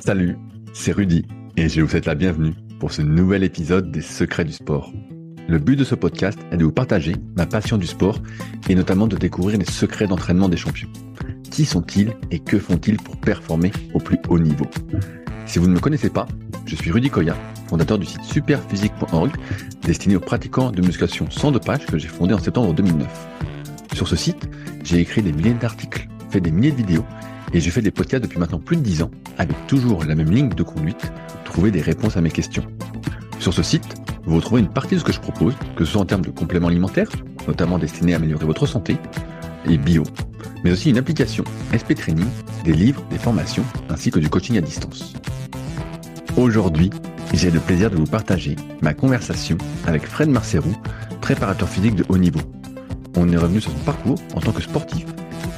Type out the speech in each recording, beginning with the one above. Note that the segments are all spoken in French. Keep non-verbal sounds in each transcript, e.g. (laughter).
Salut, c'est Rudy et je vous souhaite la bienvenue pour ce nouvel épisode des Secrets du sport. Le but de ce podcast est de vous partager ma passion du sport et notamment de découvrir les secrets d'entraînement des champions. Qui sont-ils et que font-ils pour performer au plus haut niveau? Si vous ne me connaissez pas, je suis Rudy Koya, fondateur du site superphysique.org destiné aux pratiquants de musculation sans dopage que j'ai fondé en septembre 2009. Sur ce site, j'ai écrit des milliers d'articles, fait des milliers de vidéos et je fais des podcasts depuis maintenant plus de 10 ans avec toujours la même ligne de conduite, trouver des réponses à mes questions. Sur ce site, vous retrouvez une partie de ce que je propose, que ce soit en termes de compléments alimentaires, notamment destinés à améliorer votre santé, et bio, mais aussi une application SP Training, des livres, des formations, ainsi que du coaching à distance. Aujourd'hui, j'ai le plaisir de vous partager ma conversation avec Fred Marcerou, préparateur physique de haut niveau. On est revenu sur son parcours en tant que sportif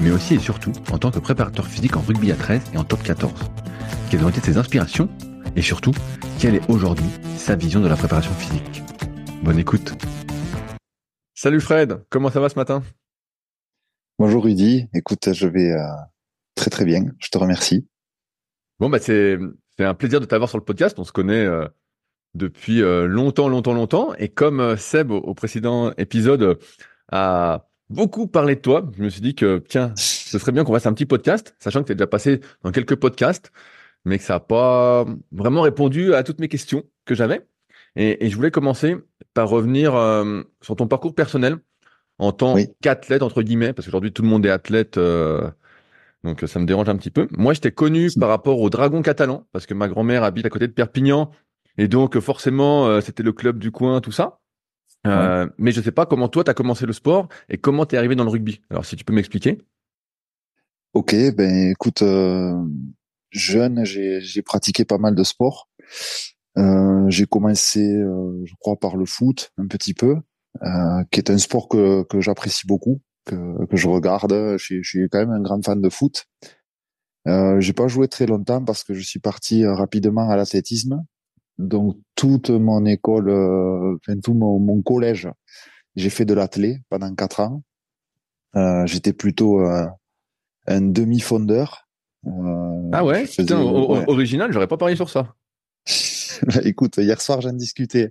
mais aussi et surtout en tant que préparateur physique en rugby à 13 et en top 14. Quelles ont été ses inspirations et surtout, quelle est aujourd'hui sa vision de la préparation physique? Bonne écoute. Salut Fred, comment ça va ce matin? Bonjour Rudy, écoute, je vais euh, très très bien, je te remercie. Bon bah c'est un plaisir de t'avoir sur le podcast, on se connaît euh, depuis euh, longtemps longtemps longtemps et comme Seb au, précédent épisode a beaucoup parlé de toi. Je me suis dit que, tiens, ce serait bien qu'on fasse un petit podcast, sachant que tu es déjà passé dans quelques podcasts, mais que ça n'a pas vraiment répondu à toutes mes questions que j'avais. Et, je voulais commencer par revenir euh, sur ton parcours personnel en tant qu'athlète, entre guillemets, parce qu'aujourd'hui, tout le monde est athlète. Euh, donc ça me dérange un petit peu. Moi, j'étais connu par rapport au Dragon catalan, parce que ma grand-mère habite à côté de Perpignan, et donc forcément, euh, c'était le club du coin, tout ça. Euh, mais je sais pas comment toi, tu as commencé le sport et comment tu es arrivé dans le rugby. Alors, si tu peux m'expliquer. Ok, ben écoute, euh, jeune, j'ai pratiqué pas mal de sports. Euh, j'ai commencé, euh, je crois, par le foot, un petit peu, euh, qui est un sport que, que j'apprécie beaucoup, que, que je regarde. Je, je suis quand même un grand fan de foot. Euh, j'ai pas joué très longtemps parce que je suis parti rapidement à l'athlétisme donc toute mon école, euh, enfin tout mon, collège, j'ai fait de l'athlé pendant quatre ans. Euh, j'étais plutôt euh, un demi-fondeur. ah ouais, putain, original, j'aurais pas parié sur ça. Bah, (laughs) écoute, hier soir j'en discutais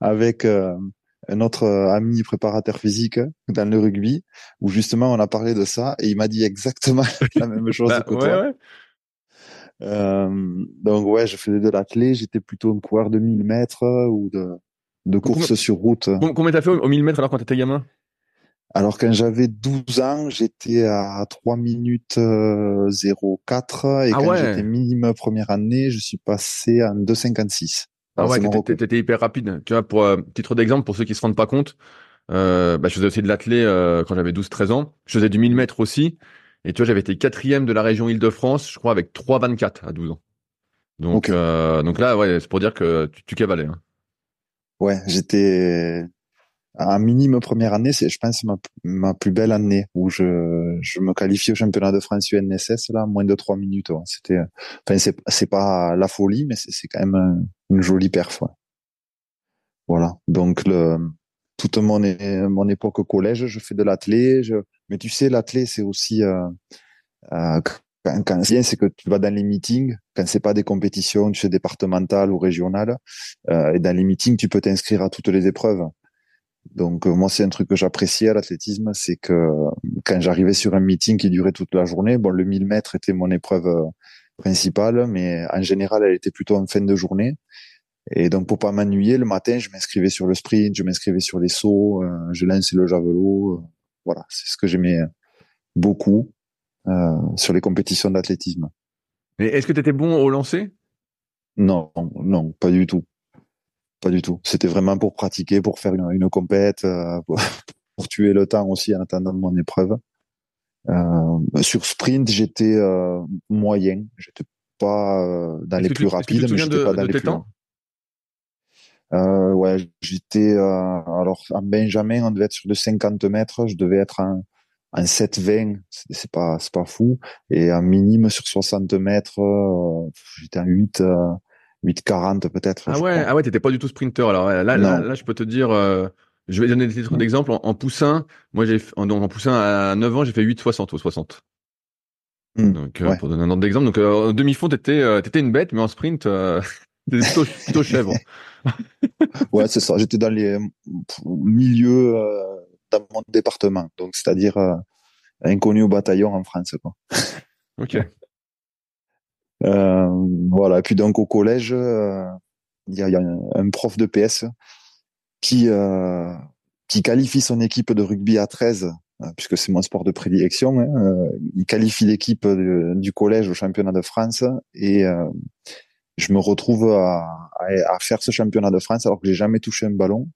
avec un autre ami préparateur physique dans le rugby, où justement on a parlé de ça et il m'a dit exactement (laughs) la même chose bah, que toi. Ouais. Euh, donc ouais, je faisais de l'athlé, j'étais plutôt un coureur de 1000 mètres euh, ou de, de course sur route. Combien t'as fait au 1000 mètres alors quand t'étais gamin? Alors quand j'avais 12 ans, j'étais à 3 minutes 04 euh, et ah quand j'étais minimum première année, je suis passé à 2,56. Ah ouais, t'étais hyper rapide. Tu vois, pour titre d'exemple, pour ceux qui se rendent pas compte, euh, bah, je faisais aussi de l'athlé quand j'avais 12-13 ans. Je faisais du 1000 mètres aussi. Et tu vois, j'avais été quatrième de la région Île-de-France, je crois, avec 3,24 à 12 ans. Donc, euh, donc là, ouais, c'est pour dire que tu, tu cavalais. Hein. Ouais, j'étais un minimum première année, c'est, je pense, ma, ma plus belle année où je, je me qualifie au championnat de France UNSS là, moins de trois minutes. C'était, enfin, c'est, c'est pas la folie, mais c'est, c'est quand même une jolie perf. Voilà. Donc le, toute mon, mon époque au collège, je fais de l'athlé. Je... Mais tu sais, l'athlé, c'est aussi euh, euh, quand, quand c'est que tu vas dans les meetings, quand c'est pas des compétitions, tu sais, départementales ou régionales, euh, et dans les meetings, tu peux t'inscrire à toutes les épreuves. Donc euh, moi, c'est un truc que j'appréciais à l'athlétisme, c'est que quand j'arrivais sur un meeting qui durait toute la journée, bon, le 1000 mètres était mon épreuve euh, principale, mais en général, elle était plutôt en fin de journée. Et donc pour pas m'ennuyer, le matin, je m'inscrivais sur le sprint, je m'inscrivais sur les sauts, euh, je lançais le javelot. Euh, voilà, c'est ce que j'aimais beaucoup euh, sur les compétitions d'athlétisme. Mais est-ce que tu étais bon au lancer? Non, non, pas du tout. Pas du tout. C'était vraiment pour pratiquer, pour faire une, une compète, (laughs) pour, tuer le temps aussi en attendant mon épreuve. sur sprint, j'étais moyen. J'étais pas dans les plus rapides, mais j'étais pas dans les plus euh, ouais, j'étais euh, alors en Benjamin, on devait être sur de 50 mètres, je devais être en, en 7-20, c'est pas c'est pas fou, et en minime sur 60 mètres, euh, j'étais en 8 8 40 peut-être. Ah ouais, ah ouais, t'étais pas du tout sprinter. Alors là, là, là, je peux te dire, euh, je vais donner des titres d'exemple. En, en, poussin, moi j'ai en, en poussin à 9 ans, j'ai fait 8 60 ou 60. Hmm. donc, pour donner un ordre d'exemple, donc en demi-fond, t'étais étais une bête, mais en sprint, (laughs) plutôt, plutôt (laughs) chèvre. ouais, c'est ça. J'étais dans les milieux dans mon département, donc c'est-à-dire inconnu au bataillon en France. Quoi. Ok. Euh, voilà. Et puis donc au collège, euh, il y a, y a un, prof de PS qui euh, qui qualifie son équipe de rugby à 13 puisque c'est mon sport de prédilection. Hein, il qualifie l'équipe du collège au championnat de France et je me retrouve à, à, à, faire ce championnat de France alors que j'ai jamais touché un ballon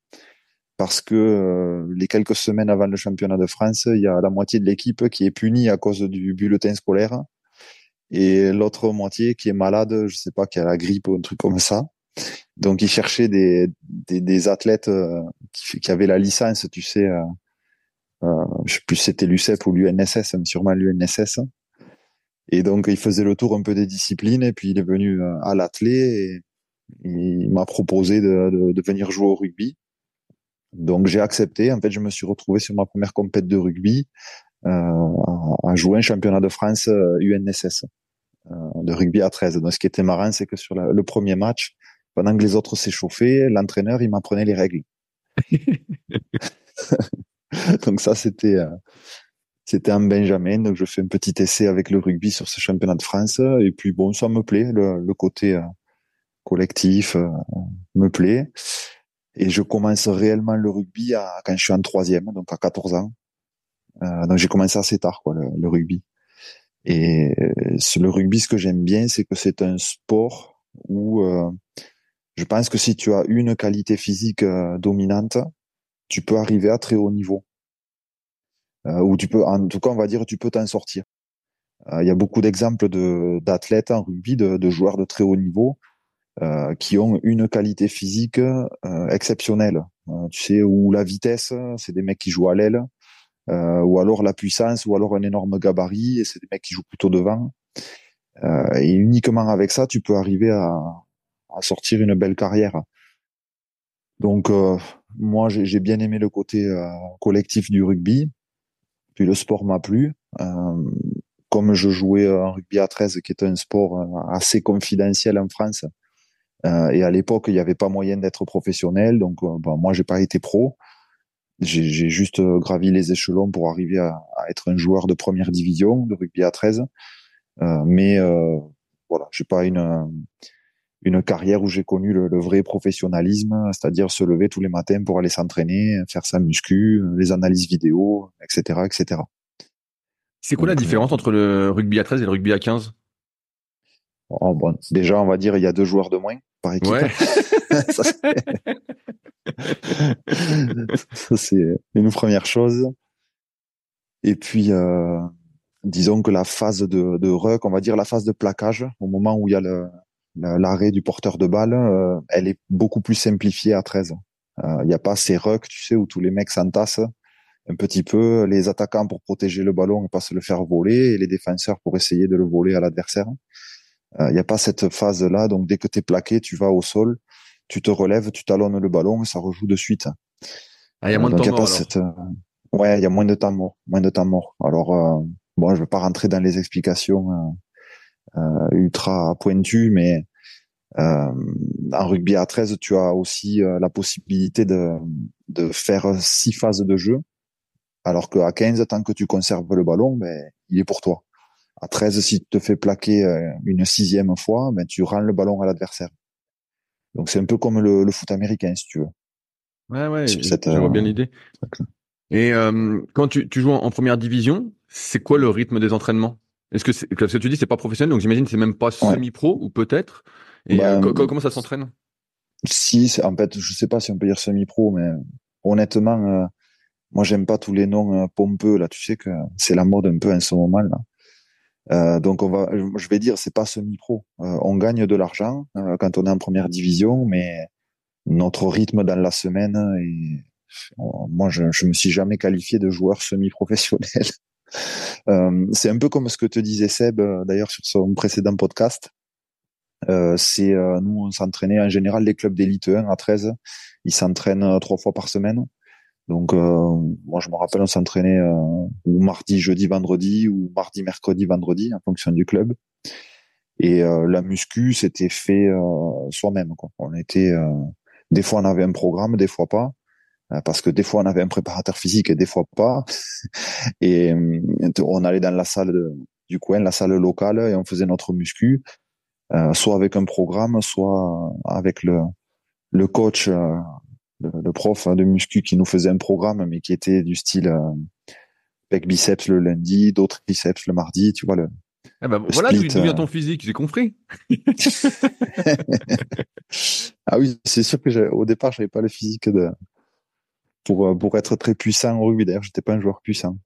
parce que euh, les quelques semaines avant le championnat de France, il y a la moitié de l'équipe qui est punie à cause du bulletin scolaire et l'autre moitié qui est malade, je sais pas, qui a la grippe ou un truc comme ça. Donc ils cherchaient des, des, des athlètes euh, qui, qui, avaient la licence, tu sais, euh, euh, je sais plus c'était l'UCEP ou l'UNSS, sûrement l'UNSS. Et donc il faisait le tour un peu des disciplines et puis il est venu à l'athlé et il m'a proposé de, de, de venir jouer au rugby. Donc j'ai accepté. En fait, je me suis retrouvé sur ma première compète de rugby euh, à, jouer un championnat de France UNSS euh, euh, de rugby à 13. Donc ce qui était marrant, c'est que sur le premier match, pendant que les autres s'échauffaient, l'entraîneur il m'apprenait les règles. (laughs) (laughs) donc ça c'était c'était un Benjamin. Donc je fais un petit essai avec le rugby sur ce championnat de France et puis bon ça me plaît le, côté collectif me plaît. Et je commence réellement le rugby à, quand je suis en troisième, donc à 14 ans. Euh, donc j'ai commencé assez tard, le, rugby. Et euh, le rugby, ce que j'aime bien, c'est que c'est un sport où euh, je pense que si tu as une qualité physique euh, dominante, tu peux arriver à très haut niveau. Euh, ou tu peux, en tout cas, on va dire, tu peux t'en sortir. Il y a beaucoup d'exemples de d'athlètes en rugby, de, de joueurs de très haut niveau, euh, qui ont une qualité physique euh, exceptionnelle. Euh, tu sais, ou la vitesse, c'est des mecs qui jouent à l'aile, ou alors la puissance, ou alors un énorme gabarit, et c'est des mecs qui jouent plutôt devant. et uniquement avec ça, tu peux arriver à, à sortir une belle carrière. Donc, moi, j'ai bien aimé le côté collectif du rugby. Puis le sport m'a plu. comme je jouais en rugby à 13, qui est un sport assez confidentiel en France, euh, et à l'époque, il n'y avait pas moyen d'être professionnel, donc euh, ben, moi, j'ai pas été pro. J'ai juste euh, gravi les échelons pour arriver à, à, être un joueur de première division de rugby à 13. Euh, mais euh, voilà, j'ai pas une une carrière où j'ai connu le, le, vrai professionnalisme, c'est-à-dire se lever tous les matins pour aller s'entraîner, faire sa muscu, les analyses vidéo, etc., etc. C'est quoi la différence entre le rugby à 13 et le rugby à 15 oh, bon, Déjà, on va dire il y a deux joueurs de moins par équipe. Ouais. (laughs) (laughs) ça, c'est une première chose. Et puis, euh, disons que la phase de, de ruck, on va dire la phase de plaquage, au moment où il y a le, l'arrêt du porteur de balle, euh, elle est beaucoup plus simplifiée à 13. Euh, il n'y a pas ces rucks, tu sais, où tous les mecs s'entassent un petit peu, les attaquants pour protéger le ballon et pas se le faire voler, et les défenseurs pour essayer de le voler à l'adversaire. Il euh, n'y a pas cette phase-là. Donc dès que tu es plaqué, tu vas au sol, tu te relèves, tu talonnes le ballon et ça rejoue de suite. Ah, il y a moins de temps mort. Cette... Euh, ouais, il y a moins de temps mort, moins de temps mort. Alors euh, bon, je vais pas rentrer dans les explications euh, ultra pointues, mais en rugby à 13, tu as aussi la possibilité de, de faire six phases de jeu, alors qu'à 15, tant que tu conserves le ballon, ben, il est pour toi. À 13, si tu te fais plaquer euh, une sixième fois, ben, tu rends le ballon à l'adversaire. Donc c'est un peu comme le, foot américain, si tu veux. Ouais, ouais, je, vois bien euh, l'idée. Et euh, quand tu, tu joues en, première division, c'est quoi le rythme des entraînements? Est-ce que c'est, ce que tu dis, c'est pas professionnel, donc j'imagine c'est même pas semi-pro ou peut-être? Et ben, comment ça s'entraîne? Si, en fait, je sais pas si on peut dire semi-pro, mais honnêtement, moi j'aime pas tous les noms pompeux là. Tu sais que c'est la mode un peu en ce moment là. Euh, donc on va, je vais dire, c'est pas semi-pro. Euh, on gagne de l'argent euh, quand on est en première division, mais notre rythme dans la semaine, et moi je, je me suis jamais qualifié de joueur semi-professionnel. (laughs) c'est un peu comme ce que te disait Seb d'ailleurs sur son précédent podcast. c'est nous on s'entraînait en général les clubs d'élite 1 à 13, ils s'entraînent trois fois par semaine. Donc, moi, je me rappelle, on s'entraînait mardi, jeudi, vendredi, ou mardi, mercredi, vendredi, en fonction du club. Et la muscu, c'était fait soi-même. On était, des fois, on avait un programme, des fois pas parce que des fois on avait un préparateur physique et des fois pas. (laughs) et on allait dans la salle du coin, la salle locale, et on faisait notre muscu, soit avec un programme, soit avec le, le coach le, prof de muscu qui nous faisait un programme, mais qui était du style euh, pec biceps le lundi, d'autres biceps le mardi, tu vois le. Ah bah, voilà d'où vient euh. ton physique, j'ai compris. (laughs) ah oui, c'est sûr que au départ, j'avais pas le physique de pour euh, pour être très puissant au rugby. D'ailleurs, j'étais pas un joueur puissant.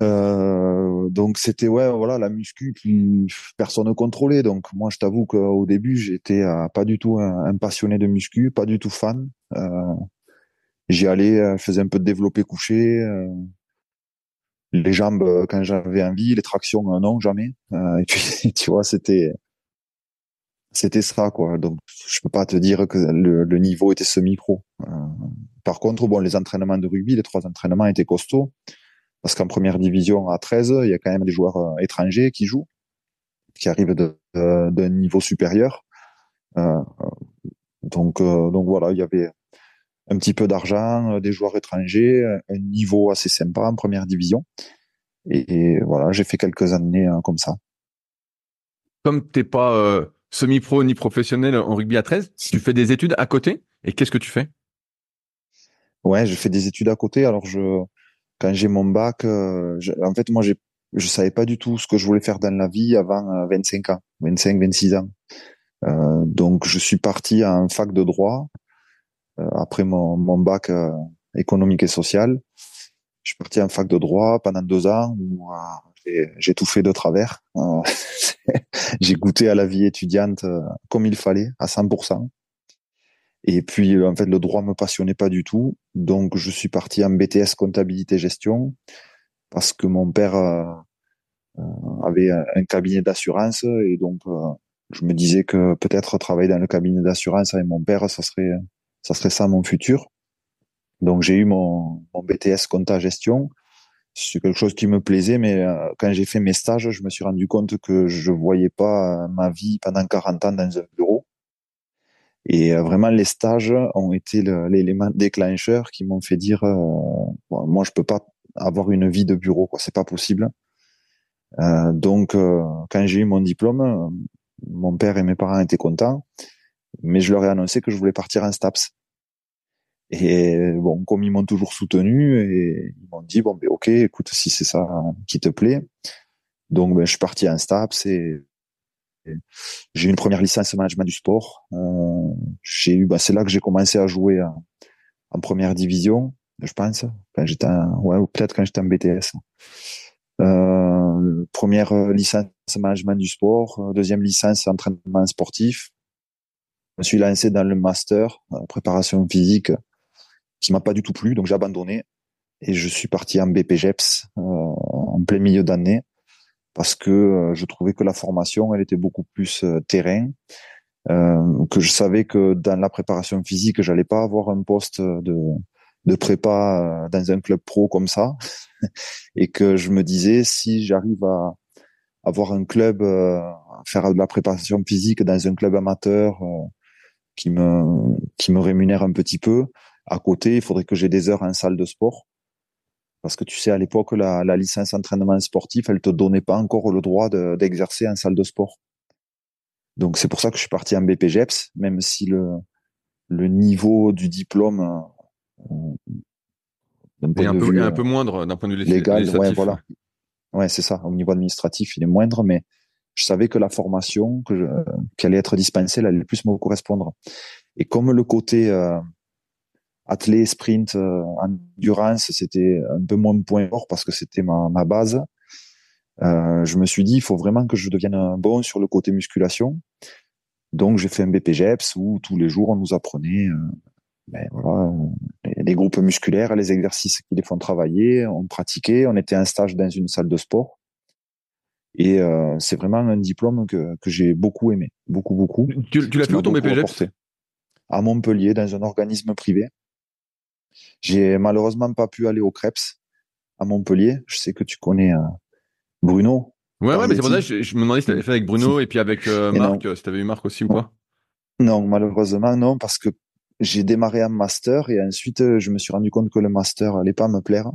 Euh, donc c'était ouais voilà la muscu personne ne contrôlait donc moi je t'avoue qu'au début j'étais euh, pas du tout un, passionné de muscu pas du tout fan euh, j'y allais euh, faisais un peu de développé couché les jambes quand j'avais envie les tractions non jamais et puis (laughs) tu vois c'était c'était ça quoi donc je peux pas te dire que le, le niveau était semi pro par contre bon les entraînements de rugby les trois entraînements étaient costauds parce qu'en première division à 13, il y a quand même des joueurs euh, étrangers qui jouent, qui arrivent d'un niveau supérieur. Euh, donc, euh, donc voilà, il y avait un petit peu d'argent, des joueurs étrangers, un niveau assez sympa en première division. Et, voilà, j'ai fait quelques années hein, comme ça. Comme t'es pas semi-pro ni professionnel en rugby à 13, tu fais des études à côté. Et qu'est-ce que tu fais? Ouais, je fais des études à côté. Alors je quand j'ai mon bac, euh, en fait, moi, j'ai, je savais pas du tout ce que je voulais faire dans la vie avant 25 euh, ans, 25, 26 ans. Euh, donc, je suis parti à un fac de droit euh, après mon, mon bac économique et social. Je suis parti à un fac de droit pendant deux ans où j'ai tout fait de travers. (laughs) j'ai goûté à la vie étudiante comme il fallait, à 100%. Et puis, euh, en fait, le droit me passionnait pas du tout. Donc, je suis parti en BTS comptabilité gestion parce que mon père euh, euh, avait un cabinet d'assurance et donc je me disais que peut-être travailler dans le cabinet d'assurance avec mon père, ça serait ça serait ça mon futur. Donc j'ai eu mon, mon BTS compta gestion. C'est quelque chose qui me plaisait, mais quand j'ai fait mes stages, je me suis rendu compte que je voyais pas ma vie pendant 40 ans dans un bureau. Et euh, vraiment, les stages ont été l'élément déclencheur qui m'ont fait dire, euh, moi, je peux pas avoir une vie de bureau, quoi. C'est pas possible. Euh, donc, euh, quand j'ai eu mon diplôme, mon père et mes parents étaient contents, mais je leur ai annoncé que je voulais partir en STAPS. Et bon, comme ils m'ont toujours soutenu, et ils m'ont dit bon, ben ok, écoute, si c'est ça qui te plaît, donc ben, je suis parti en STAPS et j'ai eu une première licence management du sport. Euh, j'ai eu, bah, c'est là que j'ai commencé à jouer en, première division, je pense, quand j'étais, ouais, ou peut-être quand j'étais en BTS. Euh, première licence management du sport, euh, deuxième licence entraînement sportif. Je me suis lancé dans le master préparation physique, qui m'a pas du tout plu, donc j'ai abandonné. Et je suis parti en BPGEPS en plein milieu d'année parce que euh, je trouvais que la formation, elle était beaucoup plus euh, terrain, euh, que je savais que dans la préparation physique, j'allais pas avoir un poste de, de prépa dans un club pro comme ça, (laughs) et que je me disais si j'arrive à avoir un club, à faire de la préparation physique dans un club amateur qui me qui me rémunère un petit peu, à côté, il faudrait que j'ai des heures en salle de sport parce que tu sais, à l'époque, la, la, licence entraînement sportif, elle te donnait pas encore le droit d'exercer en salle de sport. Donc c'est pour ça que je suis parti en BPGEPS, même si le, le niveau du diplôme euh, est un, peu, un peu moindre d'un point de vue légal. Ouais, voilà. Ouais, c'est ça. Au niveau administratif, il est moindre, mais je savais que la formation que je, qui allait être dispensée, elle allait plus me correspondre. Et comme le côté euh, athlé, sprint, euh, endurance, c'était un peu moins point fort parce que c'était ma, ma base. Euh, je me suis dit, il faut vraiment que je devienne bon sur le côté musculation. Donc, j'ai fait un BPGEPS où tous les jours, on nous apprenait euh, ben, voilà, les, groupes musculaires, les exercices qui les font travailler. On pratiquait, on était en stage dans une salle de sport. Et euh, c'est vraiment un diplôme que, que j'ai beaucoup aimé, beaucoup, beaucoup. Tu, tu l'as fait où ton BPGEPS À Montpellier, dans un organisme privé. J'ai malheureusement pas pu aller au Krebs à Montpellier. Je sais que tu connais euh, Bruno. Ouais, ouais, mais c'est pour ça que je, me demandais si tu avais fait avec Bruno et puis avec euh, Marc, si tu avais eu Marc aussi ou quoi. Non, malheureusement, non, parce que j'ai démarré un master et ensuite euh, je me suis rendu compte que le master allait pas me plaire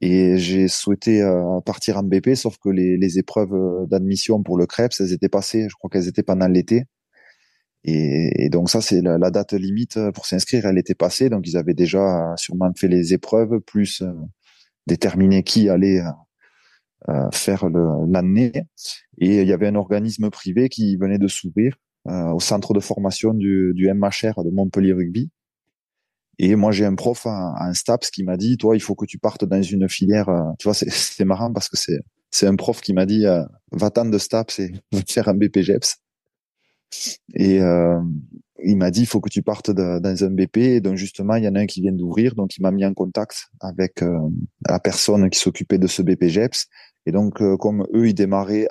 et j'ai souhaité partir en BP, sauf que les, les épreuves d'admission pour le Krebs, elles étaient passées. Je crois qu'elles étaient pendant l'été. Et, donc ça, c'est la, date limite pour s'inscrire, elle était passée. Donc ils avaient déjà sûrement fait les épreuves, plus euh, déterminé qui allait euh, euh, faire l'année. Et il y avait un organisme privé qui venait de s'ouvrir au centre de formation du, du MHR de Montpellier Rugby. Et moi, j'ai un prof, un, un STAPS, qui m'a dit, toi, il faut que tu partes dans une filière. tu vois, c'est marrant parce que c'est c'est un prof qui m'a dit, va-t'en de STAPS et (laughs) va faire un BPGEPS. Et euh, il m'a dit, il faut que tu partes dans un BP. Et donc justement, il y en a un qui vient d'ouvrir, donc il m'a mis en contact avec euh, la personne qui s'occupait de ce BPGEPS. Et donc, euh, comme eux, ils démarraient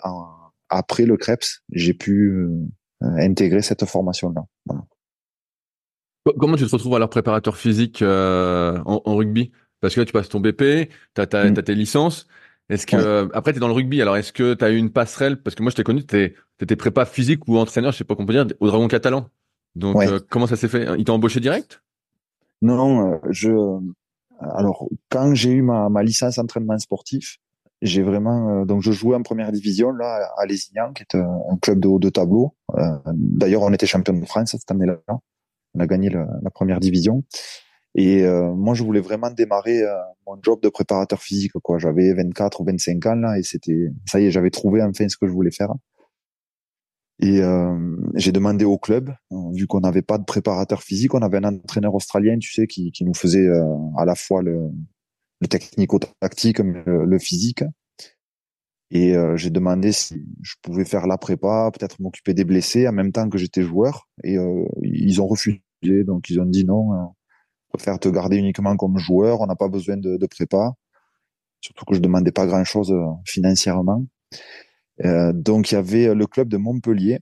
après le CREPS, j'ai pu intégrer cette formation-là. Comment tu te retrouves alors préparateur physique en, rugby? Parce que là, tu passes ton BP, tu as, mm. tes licences. Est-ce que après tu es dans le rugby alors est-ce que tu as eu une passerelle? Parce que moi je t'ai connu tu étais prépa physique ou entraîneur je sais pas qu'on peut dire au Dragon Catalan. Donc euh, comment ça s'est fait? Il t'a embauché direct? Non, euh, je alors quand j'ai eu ma, ma licence entraînement sportif, j'ai vraiment euh, donc je jouais en première division là à Lézignan qui est un, club de haut de tableau. d'ailleurs on était champion de France cette année-là. On a gagné la première division et euh, moi, je voulais vraiment démarrer euh, mon job de préparateur physique. Quoi, j'avais 24 ou 25 ans là, et c'était ça y est, j'avais trouvé enfin ce que je voulais faire. Et euh, j'ai demandé au club, vu qu'on n'avait pas de préparateur physique, on avait un entraîneur australien, tu sais, qui, qui nous faisait à la fois le, le technico-tactique, le, le physique. Et j'ai demandé si je pouvais faire la prépa, peut-être m'occuper des blessés en même temps que j'étais joueur. Et ils ont refusé, donc ils ont dit non faire te garder uniquement comme joueur. On n'a pas besoin de, prépa. Surtout que je demandais pas grand chose euh, financièrement. Euh, donc il y avait le club de Montpellier,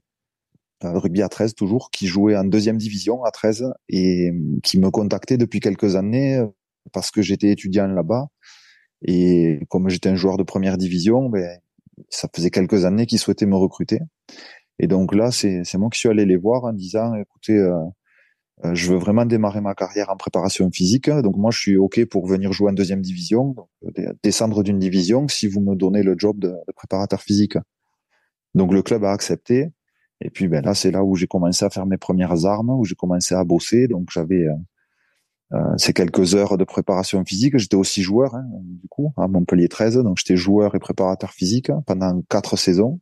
euh, rugby à 13 toujours, qui jouait en deuxième division à 13 et qui me contactait depuis quelques années parce que j'étais étudiant là-bas. Et comme j'étais un joueur de première division, ben, ça faisait quelques années qu'ils souhaitaient me recruter. Et donc là, c'est moi qui suis allé les voir en disant, écoutez, je veux vraiment démarrer ma carrière en préparation physique. Donc moi, je suis OK pour venir jouer en deuxième division, euh, descendre d'une division si vous me donnez le job de, préparateur physique. Donc le club a accepté. Et puis ben là, c'est là où j'ai commencé à faire mes premières armes, où j'ai commencé à bosser. Donc j'avais euh, ces quelques heures de préparation physique. J'étais aussi joueur, hein, du coup, à Montpellier 13. Donc j'étais joueur et préparateur physique pendant quatre saisons.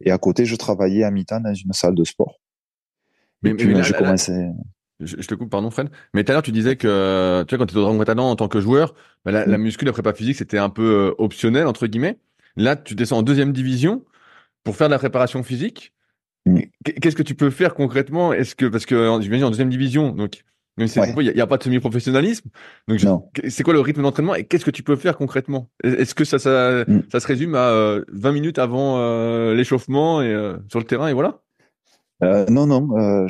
Et à côté, je travaillais à mi-temps dans une salle de sport. Mais, puis, j'ai commencé je, te coupe, pardon Fred. Mais tout à l'heure, tu disais que, tu vois, quand tu étais au Dragon Catalan en tant que joueur, bah, la, la mm. muscu, la prépa physique, c'était un peu euh, optionnel, entre guillemets. Là, tu descends en deuxième division pour faire de la préparation physique. Mm. Qu'est-ce que tu peux faire concrètement? Est-ce que, parce que j'imagine en deuxième division, donc, même si il n'y a, pas de semi-professionnalisme. Donc, c'est quoi le rythme d'entraînement et qu'est-ce que tu peux faire concrètement? Est-ce que ça, ça, mm. ça se résume à 20 euh, minutes avant euh, l'échauffement et sur le terrain et voilà? Euh, non, non, euh,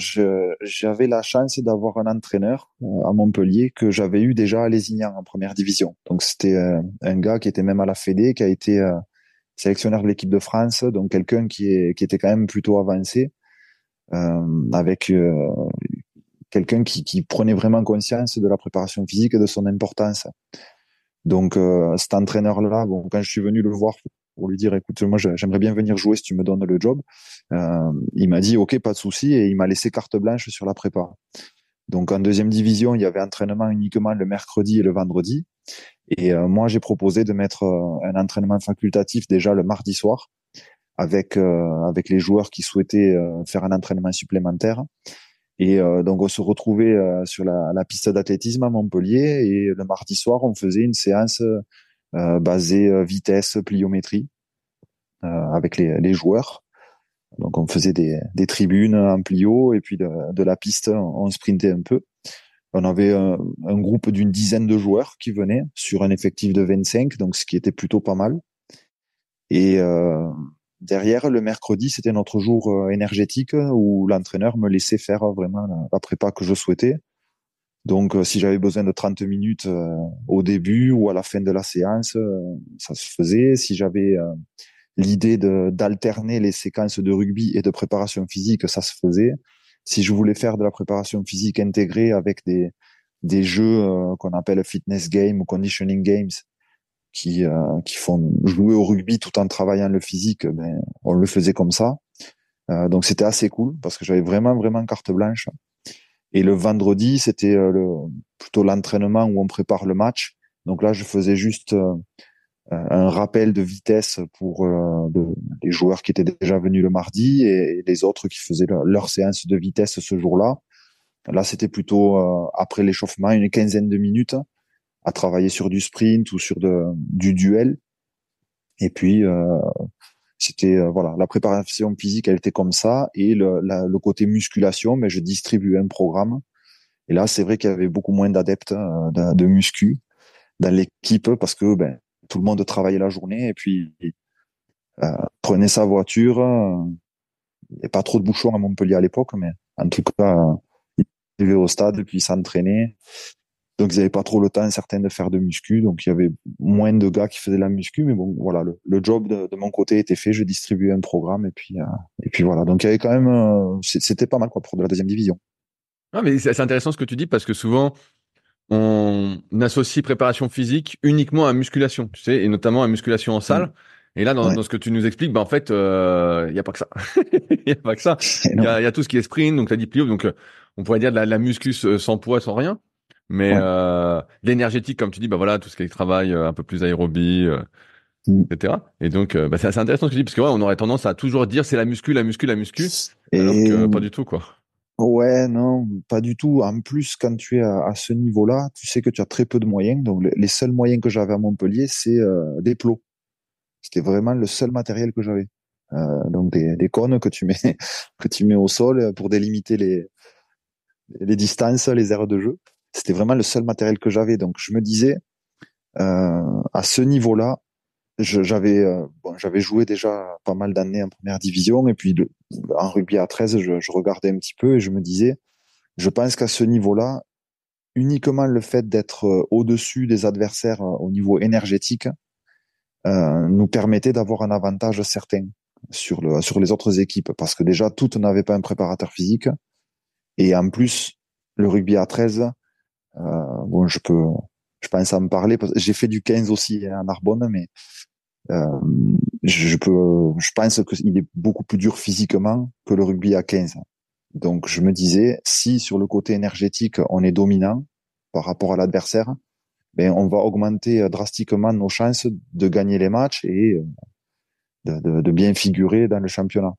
j'avais la chance d'avoir un entraîneur euh, à Montpellier que j'avais eu déjà à Lézignan en première division. Donc c'était euh, un gars qui était même à la Fédé, qui a été sélectionneur de l'équipe de France, donc quelqu'un qui, qui était quand même plutôt avancé, avec quelqu'un qui, qui, prenait vraiment conscience de la préparation physique et de son importance. Donc cet entraîneur-là, bon, quand je suis venu le voir pour lui dire écoute moi j'aimerais bien venir jouer si tu me donnes le job. Euh, il m'a dit ok pas de souci et il m'a laissé carte blanche sur la prépa. Donc en deuxième division il y avait entraînement uniquement le mercredi et le vendredi. Et euh, moi j'ai proposé de mettre euh, un entraînement facultatif déjà le mardi soir avec avec les joueurs qui souhaitaient faire un entraînement supplémentaire. Et donc on se retrouvait sur la, piste d'athlétisme à Montpellier et le mardi soir on faisait une séance basé euh, vitesse, pliométrie euh, avec les, joueurs. Donc on faisait des, tribunes en plio et puis de, la piste, on sprintait un peu. On avait un, groupe d'une dizaine de joueurs qui venaient sur un effectif de 25, donc ce qui était plutôt pas mal. Et euh, derrière, le mercredi, c'était notre jour énergétique où l'entraîneur me laissait faire vraiment la, prépa que je souhaitais. Donc, si j'avais besoin de 30 minutes au début ou à la fin de la séance, ça se faisait. Si j'avais l'idée d'alterner les séquences de rugby et de préparation physique, ça se faisait. Si je voulais faire de la préparation physique intégrée avec des, des jeux euh, qu'on appelle fitness game ou conditioning games, qui, euh, qui font jouer au rugby tout en travaillant le physique, ben, on le faisait comme ça. Euh, donc c'était assez cool parce que j'avais vraiment, vraiment carte blanche. Et le vendredi, c'était le, plutôt l'entraînement où on prépare le match. Donc là, je faisais juste un rappel de vitesse pour euh, les joueurs qui étaient déjà venus le mardi et, les autres qui faisaient leur, séance de vitesse ce jour-là. Là, c'était plutôt euh, après l'échauffement, une quinzaine de minutes à travailler sur du sprint ou sur du duel. Et puis, euh, c'était voilà, la préparation physique, elle était comme ça, et le, le côté musculation, mais je distribuais un programme. Et là, c'est vrai qu'il y avait beaucoup moins d'adeptes de, de muscu dans l'équipe parce que ben, tout le monde travaillait la journée et puis euh, prenait sa voiture. Il n'y avait pas trop de bouchons à Montpellier à l'époque, mais en tout cas, il arrivait au stade puis s'entraînait. Donc ils n'avaient pas trop le temps certains de faire de muscu, donc il y avait moins de gars qui faisaient la muscu, mais bon voilà, le, job de, mon côté était fait, je distribuais un programme et puis euh, et puis voilà, donc il y avait quand même, euh, c'était pas mal quoi pour de la deuxième division. Ah mais c'est intéressant ce que tu dis parce que souvent on associe préparation physique uniquement à musculation, tu sais, et notamment à musculation en salle. Mm. Et là, dans, ce que tu nous expliques, bah en fait, il euh, y a pas que ça. Il (laughs) y a pas que ça. (laughs) Il y, a, tout ce qui est sprint, donc la dit donc euh, on pourrait dire de la, la muscu sans poids, sans rien. Mais euh, l'énergétique, comme tu dis, bah voilà, tout ce qui est travail un peu plus aérobie, mm. etc. Et donc, bah, c'est assez intéressant ce que tu dis, parce que ouais, on aurait tendance à toujours dire c'est la muscu, la muscu, la muscu, alors que pas du tout quoi. Ouais, non, pas du tout. En plus, quand tu es à, ce niveau-là, tu sais que tu as très peu de moyens. Donc, les seuls moyens que j'avais à Montpellier, c'est euh, des plots. C'était vraiment le seul matériel que j'avais. Euh, donc, des, des cônes que tu mets (laughs) que tu mets au sol pour délimiter les les distances, les aires de jeu. C'était vraiment le seul matériel que j'avais. Donc, je me disais, euh, à ce niveau-là, j'avais euh, bon, j'avais joué déjà pas mal d'années en première division et puis en rugby à 13 je, je, regardais un petit peu et je me disais je pense qu'à ce niveau-là uniquement le fait d'être euh, au-dessus des adversaires euh, au niveau énergétique euh, nous permettait d'avoir un avantage certain sur le sur les autres équipes parce que déjà toutes n'avaient pas un préparateur physique et en plus le rugby à 13 euh, bon je peux je pense me parler. J'ai fait du 15 aussi hein, en Narbonne, mais euh, je, peux, je pense qu'il est beaucoup plus dur physiquement que le rugby à 15. Donc je me disais, si sur le côté énergétique on est dominant par rapport à l'adversaire, ben on va augmenter euh, drastiquement nos chances de gagner les matchs et euh, de, de, de bien figurer dans le championnat.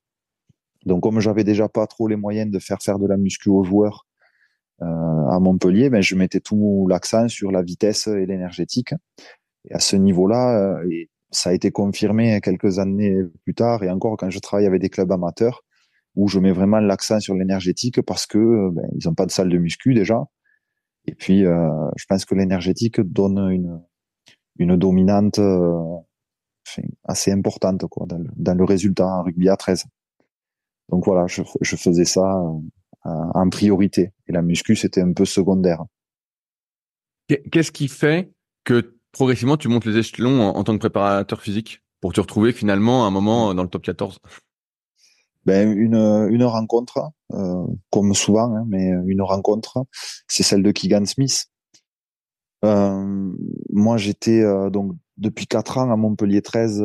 Donc comme j'avais déjà pas trop les moyens de faire faire de la muscu aux joueurs euh, à Montpellier, ben je mettais tout l'accent sur la vitesse et l'énergétique. Et à ce niveau-là, euh, ça a été confirmé quelques années plus tard et encore quand je travaille avec des clubs amateurs où je mets vraiment l'accent sur l'énergétique parce que euh, ben, ils n'ont pas de salle de muscu déjà. Et puis, euh, je pense que l'énergétique donne une, une dominante assez importante quoi, dans, le, dans le résultat en rugby à 13. Donc voilà, je, je faisais ça en priorité. Et la muscu, c'était un peu secondaire. Qu'est-ce qui fait que progressivement tu montes les échelons en, tant que préparateur physique pour te retrouver finalement à un moment dans le top 14 ben, une, une rencontre, euh, comme souvent, hein, mais une rencontre, c'est celle de Keegan Smith. Euh, moi, j'étais euh, donc depuis quatre ans à Montpellier 13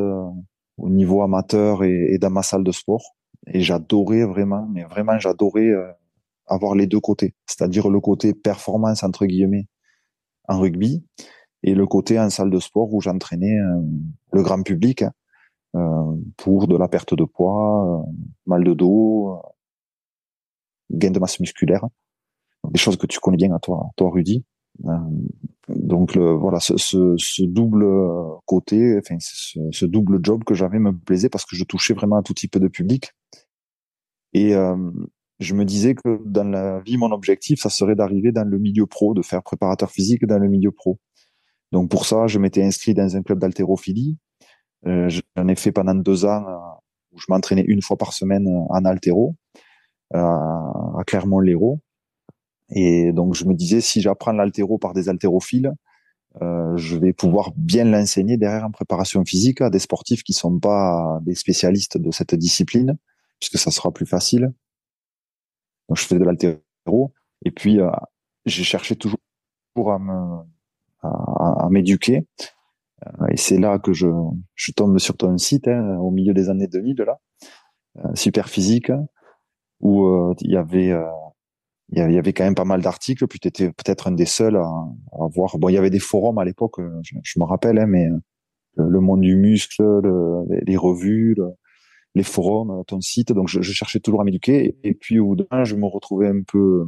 au niveau amateur et, et, dans ma salle de sport, et j'adorais vraiment, mais vraiment j'adorais avoir les deux côtés, c'est-à-dire le côté performance entre guillemets en rugby et le côté en salle de sport où j'entraînais euh, le grand public euh, pour de la perte de poids, euh, mal de dos, gain de masse musculaire, des choses que tu connais bien à toi, toi Rudy. donc voilà, ce, double côté, enfin ce, ce double job que j'avais me plaisait parce que je touchais vraiment à tout type de public. Et je me disais que dans la vie, mon objectif, ça serait d'arriver dans le milieu pro, de faire préparateur physique dans le milieu pro. Donc pour ça, je m'étais inscrit dans un club d'haltérophilie. Euh, J'en ai fait pendant deux ans euh, où je m'entraînais une fois par semaine en haltéro euh, à Clermont-Lérault. Et donc je me disais si j'apprends l'altéro par des haltérophiles, euh, je vais pouvoir bien l'enseigner derrière en préparation physique à des sportifs qui sont pas des spécialistes de cette discipline, puisque ça sera plus facile. Je fais de l'altéro et puis euh, j'ai cherché toujours à me à, m'éduquer. Euh, et c'est là que je, je tombe sur ton site hein, au milieu des années 2000 là, euh, super physique, où il y avait il y avait quand même pas mal d'articles, puis tu étais peut-être un des seuls à, à, voir. Bon, il y avait des forums à l'époque, je, me rappelle, hein, mais le, monde du muscle, les revues, les forums, ton site. Donc, je, je cherchais toujours à m'éduquer. Et, puis, au bout d'un, je me retrouvais un peu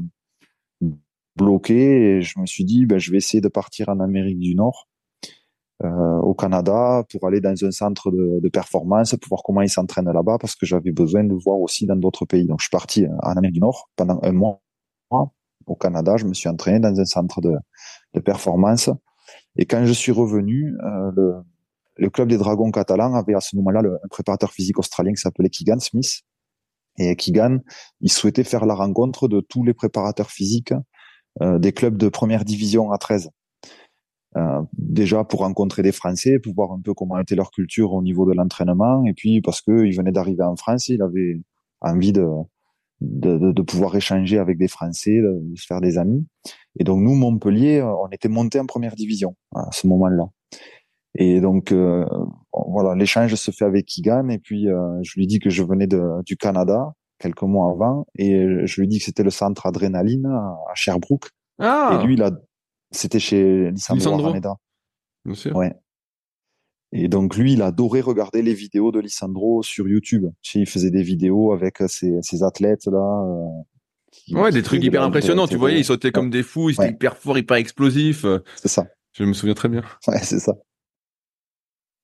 bloqué et je me suis dit, ben, je vais essayer de partir en Amérique du Nord, euh, au Canada, pour aller dans un centre de, de performance, pour voir comment ils s'entraînent là-bas, parce que j'avais besoin de voir aussi dans d'autres pays. Donc, je suis parti en Amérique du Nord pendant un mois au Canada. Je me suis entraîné dans un centre de, de performance. Et quand je suis revenu, euh, le, le, club des Dragons catalans avait à ce moment-là un préparateur physique australien qui s'appelait Keegan Smith. Et Keegan, il souhaitait faire la rencontre de tous les préparateurs physiques euh, des clubs de première division à 13. Euh, déjà pour rencontrer des Français, pour voir un peu comment était leur culture au niveau de l'entraînement, et puis parce que il venait d'arriver en France, il avait envie de, de, de, pouvoir échanger avec des Français, de, se faire des amis. Et donc nous, Montpellier, on était monté en première division à ce moment-là. Et donc euh, voilà, l'échange se fait avec Kigan, et puis euh, je lui dis que je venais de, du Canada, quelques mois avant et je lui ai dit que c'était le centre Adrénaline à Sherbrooke. Ah. Et lui, là, c'était chez Lissandro, Bien sûr. Ouais. Et donc lui, il adorait regarder les vidéos de Lissandro sur YouTube. Il faisait des vidéos avec ses, ses athlètes là. Euh, ouais, des trucs hyper impressionnants. Tu voyais, il sautait comme des fous, il était hyper fort, hyper explosif. C'est ça. Je me souviens très bien. Ouais, c'est ça.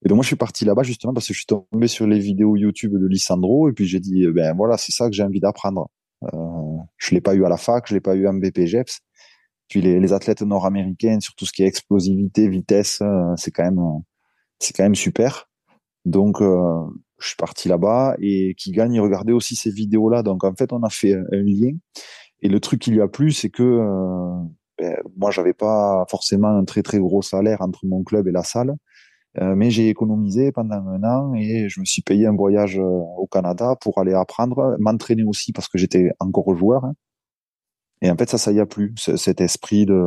Et donc moi je suis parti là-bas justement parce que je suis tombé sur les vidéos YouTube de Lissandro et puis j'ai dit ben voilà c'est ça que j'ai envie d'apprendre. Euh, je l'ai pas eu à la fac, je l'ai pas eu en BPGEPS. Puis les, les athlètes nord-américains sur tout ce qui est explosivité, vitesse, euh, c'est quand même c'est quand même super. Donc euh, je suis parti là-bas et qui gagne il regardait aussi ces vidéos là. Donc en fait on a fait un lien et le truc qui lui a plu c'est que euh, ben, moi j'avais pas forcément un très très gros salaire entre mon club et la salle. Euh, mais j'ai économisé pendant un an et je me suis payé un voyage euh, au Canada pour aller apprendre, m'entraîner aussi parce que j'étais encore joueur. Hein. Et en fait, ça, ça y a plus. Cet esprit de,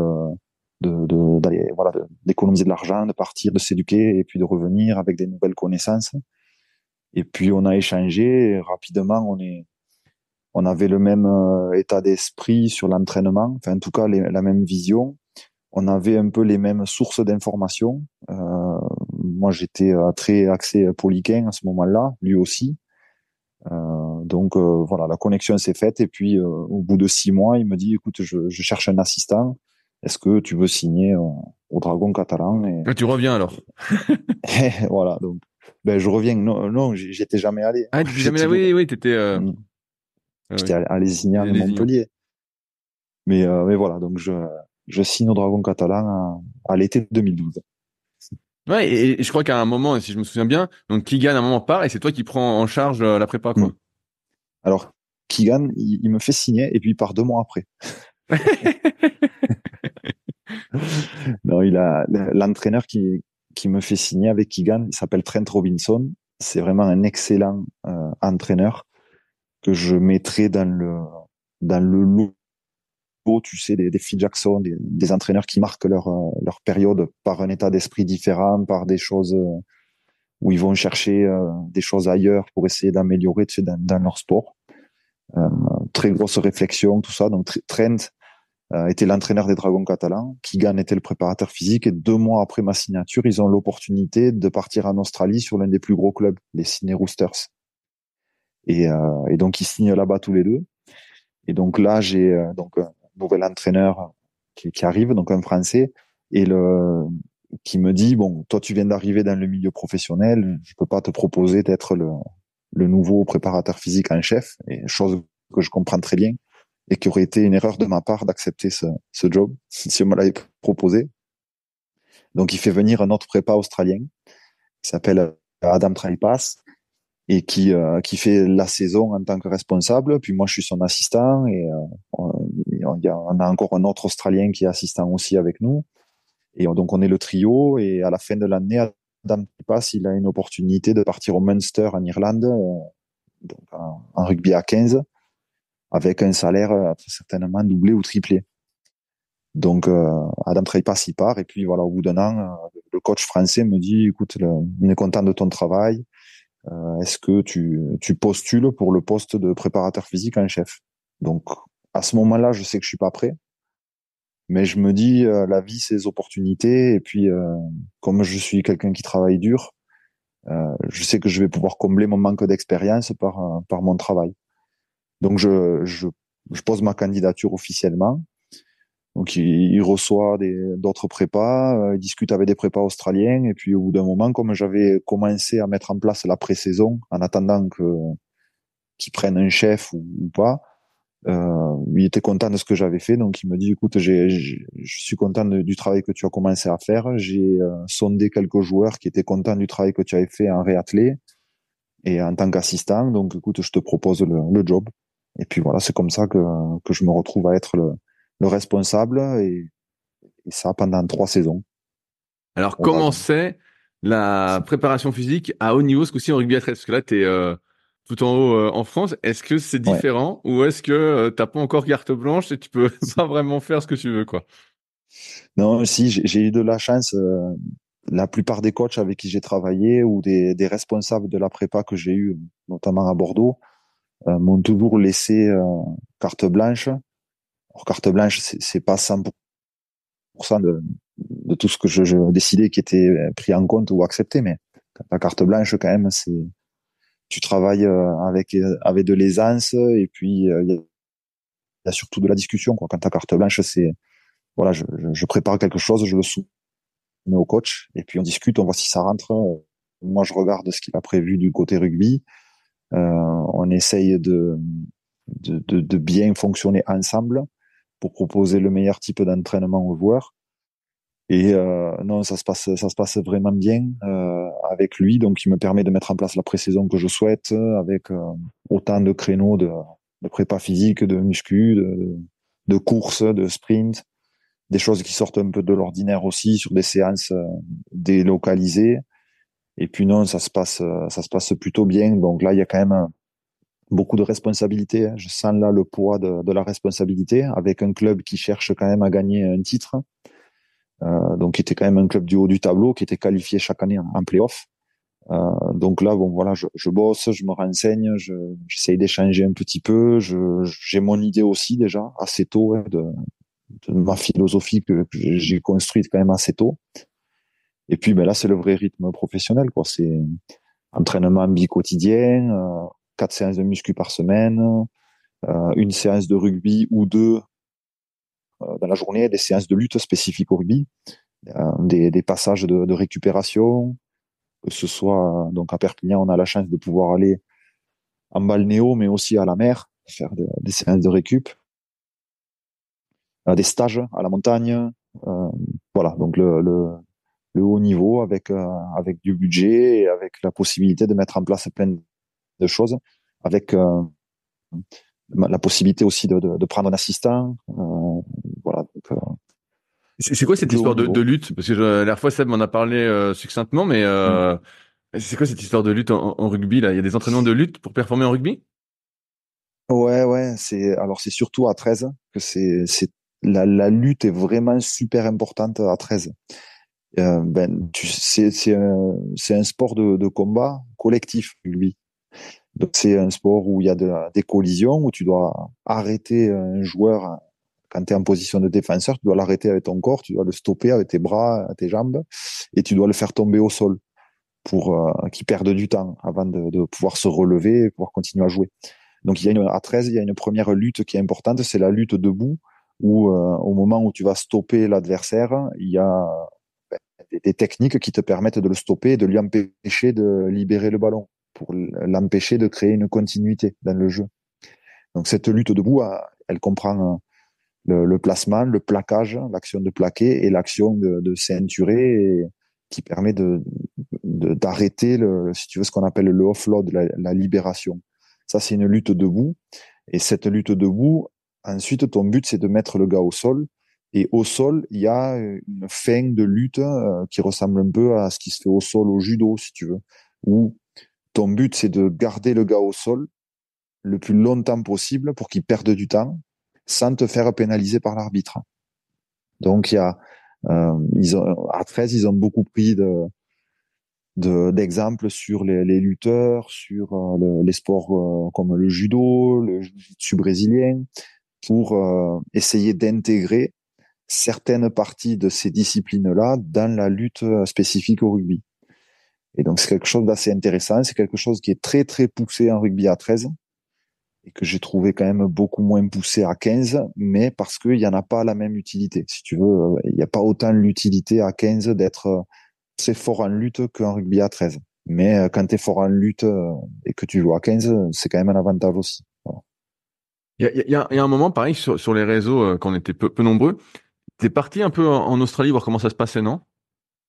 de, d'aller, voilà, d'économiser de l'argent, de partir, de s'éduquer et puis de revenir avec des nouvelles connaissances. Et puis on a échangé rapidement. On est, on avait le même euh, état d'esprit sur l'entraînement. Enfin, en tout cas, la même vision. On avait un peu les mêmes sources d'informations. Moi, j'étais euh, très axé polyquin à ce moment-là, lui aussi. Euh, donc euh, voilà, la connexion s'est faite et puis euh, au bout de six mois, il me dit écoute, je, je cherche un assistant. Est-ce que tu veux signer au Dragon catalan et... Ah, tu reviens alors. (laughs) voilà, donc ben je reviens. Non, non, j'étais jamais allé. Ah, tu jamais (laughs) allé? Oui, oui, t'étais. J'étais allé signer à Montpellier. Mais mais voilà, donc je je signe au Dragon catalan à, à l'été 2012. Ouais, et, je crois qu'à un moment, si je me souviens bien, donc Kigan à un moment part et c'est toi qui prends en charge euh, la prépa, quoi. Mm. Alors, Kigan, il, me fait signer et puis il part deux mois après. (laughs) non, il a l'entraîneur qui qui me fait signer avec Kigan, il s'appelle Trent Robinson. C'est vraiment un excellent euh, entraîneur que je mettrai dans le dans le lot tu sais, des, des Phil Jackson, des, entraîneurs qui marquent leur, euh, leur période par un état d'esprit différent, par des choses euh, où ils vont chercher euh, des choses ailleurs pour essayer d'améliorer tu sais, dans, leur sport. très grosse réflexion, tout ça. Donc Trent était l'entraîneur des Dragons catalans, Keegan était le préparateur physique, et deux mois après ma signature, ils ont l'opportunité de partir en Australie sur l'un des plus gros clubs, les Sydney Roosters. Et, et donc ils signent là-bas tous les deux. Et donc là, j'ai donc nouvel entraîneur qui, arrive, donc un Français, et le qui me dit bon, toi tu viens d'arriver dans le milieu professionnel, je peux pas te proposer d'être le, le nouveau préparateur physique en chef, et chose que je comprends très bien, et qui aurait été une erreur de ma part d'accepter ce, ce job (laughs) si on me l'avait proposé. Donc il fait venir un autre prépa australien qui s'appelle Adam Traipas et qui euh, qui fait la saison en tant que responsable. Puis moi je suis son assistant et euh, on a encore un autre Australien qui est assistant aussi avec nous. Et donc on est le trio. Et à la fin de l'année, Adam Pass, il a une opportunité de partir au Munster en Irlande, euh, donc en, rugby à 15, avec un salaire euh, certainement doublé ou triplé. Donc euh, Adam Pass y part. Et puis voilà, au bout d'un an, le coach français me dit, écoute, on est content de ton travail. Est-ce que tu, tu postules pour le poste de préparateur physique en chef? Donc à ce moment-là, je sais que je suis pas prêt. Mais je me dis euh, la vie c'est opportunités. Et puis euh, comme je suis quelqu'un qui travaille dur euh, je sais que je vais pouvoir combler mon manque d'expérience par par mon travail. Donc je, je, je pose ma candidature officiellement. Donc il, il reçoit d'autres prépas il discute avec des prépas australiens. Et puis au bout d'un moment comme j'avais commencé à mettre en place la pré-saison en attendant que qu'ils prennent un chef ou pas euh, il était content de ce que j'avais fait, donc il me dit écoute, j'ai, je suis content du travail que tu as commencé à faire. J'ai euh, sondé quelques joueurs qui étaient contents du travail que tu avais fait en réathlé et en tant qu'assistant. Donc écoute, je te propose le, le, job. Et puis voilà, c'est comme ça que, que je me retrouve à être le, le responsable et, et, ça pendant trois saisons. Alors comment c'est la préparation physique à haut niveau, ce coup-ci en rugby à 13 Parce que là, tu es euh, tout en haut euh, en France. Est-ce que c'est différent ou est-ce que euh, t'as pas encore carte blanche et tu peux (laughs) pas vraiment faire ce que tu veux quoi? Non, si j'ai eu de la chance. Euh, la plupart des coachs avec qui j'ai travaillé ou des, des, responsables de la prépa que j'ai eu, notamment à Bordeaux, m'ont toujours laissé carte blanche. Alors carte blanche, c'est pas 100% de, de tout ce que je, je décidais qui était pris en compte ou accepté, mais la carte blanche quand même, c'est tu travailles euh, avec euh, avec de l'aisance et puis euh, il y, a surtout de la discussion quoi. Quand ta carte blanche, c'est voilà, je, prépare quelque chose, je le soumets au coach et puis on discute, on voit si ça rentre. Moi, je regarde ce qu'il a prévu du côté rugby. On essaye de, de, de, de, bien fonctionner ensemble pour proposer le meilleur type d'entraînement aux joueurs. Et euh, non, ça se passe, ça se passe vraiment bien euh, avec lui. Donc, il me permet de mettre en place la pré-saison que je souhaite, avec euh, autant de créneaux de, de, prépa physique, de muscu, de, de courses, de sprint, des choses qui sortent un peu de l'ordinaire aussi sur des séances euh, délocalisées. Et puis non, ça se passe, ça se passe plutôt bien. Donc là, il y a quand même beaucoup de responsabilités. Je sens là le poids de la responsabilité avec un club qui cherche quand même à gagner un titre. Euh, donc qui était quand même un club du haut du tableau, qui était qualifié chaque année en, playoff. Euh, donc là, bon voilà, je, je, bosse, je me renseigne, j'essaye d'échanger un petit peu. J'ai mon idée aussi déjà assez tôt hein, de, de, ma philosophie que, j'ai construite quand même assez tôt. Et puis ben là, c'est le vrai rythme professionnel, quoi. C'est entraînement bi-quotidien, euh, quatre séances de muscu par semaine, euh, une séance de rugby ou deux dans la journée des séances de lutte spécifiques au rugby, euh, des, passages de, récupération, que ce soit donc à Perpignan, on a la chance de pouvoir aller en balnéo, mais aussi à la mer, faire des, séances de récup, euh, des stages à la montagne, euh, voilà. Donc le, haut niveau avec euh, avec du budget et avec la possibilité de mettre en place plein de choses, avec la possibilité aussi de, de, de prendre un assistant. Euh, voilà. Euh, c'est quoi cette histoire de, de, lutte? Parce que la dernière fois, Seb m'en a parlé euh, succinctement, mais euh, mm. c'est quoi cette histoire de lutte en, en, rugby là? Il y a des entraînements de lutte pour performer en rugby? Ouais, ouais. C'est alors c'est surtout à 13 que c'est c'est la, la lutte est vraiment super importante à 13. Euh, ben, c'est c'est un, un sport de, de combat collectif, lui. Donc c'est un sport où il y a de, des collisions, où tu dois arrêter un joueur quand tu es en position de défenseur, tu dois l'arrêter avec ton corps, tu dois le stopper avec tes bras, tes jambes, et tu dois le faire tomber au sol pour euh, qu'il perde du temps avant de, pouvoir se relever et pouvoir continuer à jouer. Donc il y a une, à 13, il y a une première lutte qui est importante, c'est la lutte debout, où euh, au moment où tu vas stopper l'adversaire, il y a ben, des, des, techniques qui te permettent de le stopper, de lui empêcher de libérer le ballon pour l'empêcher de créer une continuité dans le jeu. Donc cette lutte debout, elle comprend euh, le, placement, le plaquage, l'action de plaquer et l'action de, de ceinturer qui permet de d'arrêter si tu veux ce qu'on appelle le offload, la, la libération. Ça c'est une lutte debout et cette lutte debout, ensuite, ton but, c'est de mettre le gars au sol. Et au sol, il y a une fin de lutte euh, qui ressemble un peu à ce qui se fait au sol au judo, si tu veux, où ton but, c'est de garder le gars au sol le plus longtemps possible pour qu'il perde du temps sans te faire pénaliser par l'arbitre. Donc, il y a, euh, ils ont, à 13, ils ont beaucoup pris de, d'exemples sur les, lutteurs, sur euh, les sports euh, comme le judo, le jiu brésilien, pour euh, essayer d'intégrer certaines parties de ces disciplines-là dans la lutte spécifique au rugby. Et donc c'est quelque chose d'assez intéressant, c'est quelque chose qui est très très poussé en rugby à 13 et que j'ai trouvé quand même beaucoup moins poussé à 15, mais parce qu'il n'y en a pas la même utilité. Si tu veux, il n'y a pas autant l'utilité à 15 d'être c'est fort en lutte qu'en rugby à 13. Mais euh, quand tu es fort en lutte euh, et que tu joues à 15, c'est quand même un avantage aussi. Il y, a, un moment, pareil, sur, les réseaux, euh, quand on était peu, peu nombreux, es parti un peu en, Australie voir comment ça se passait, non?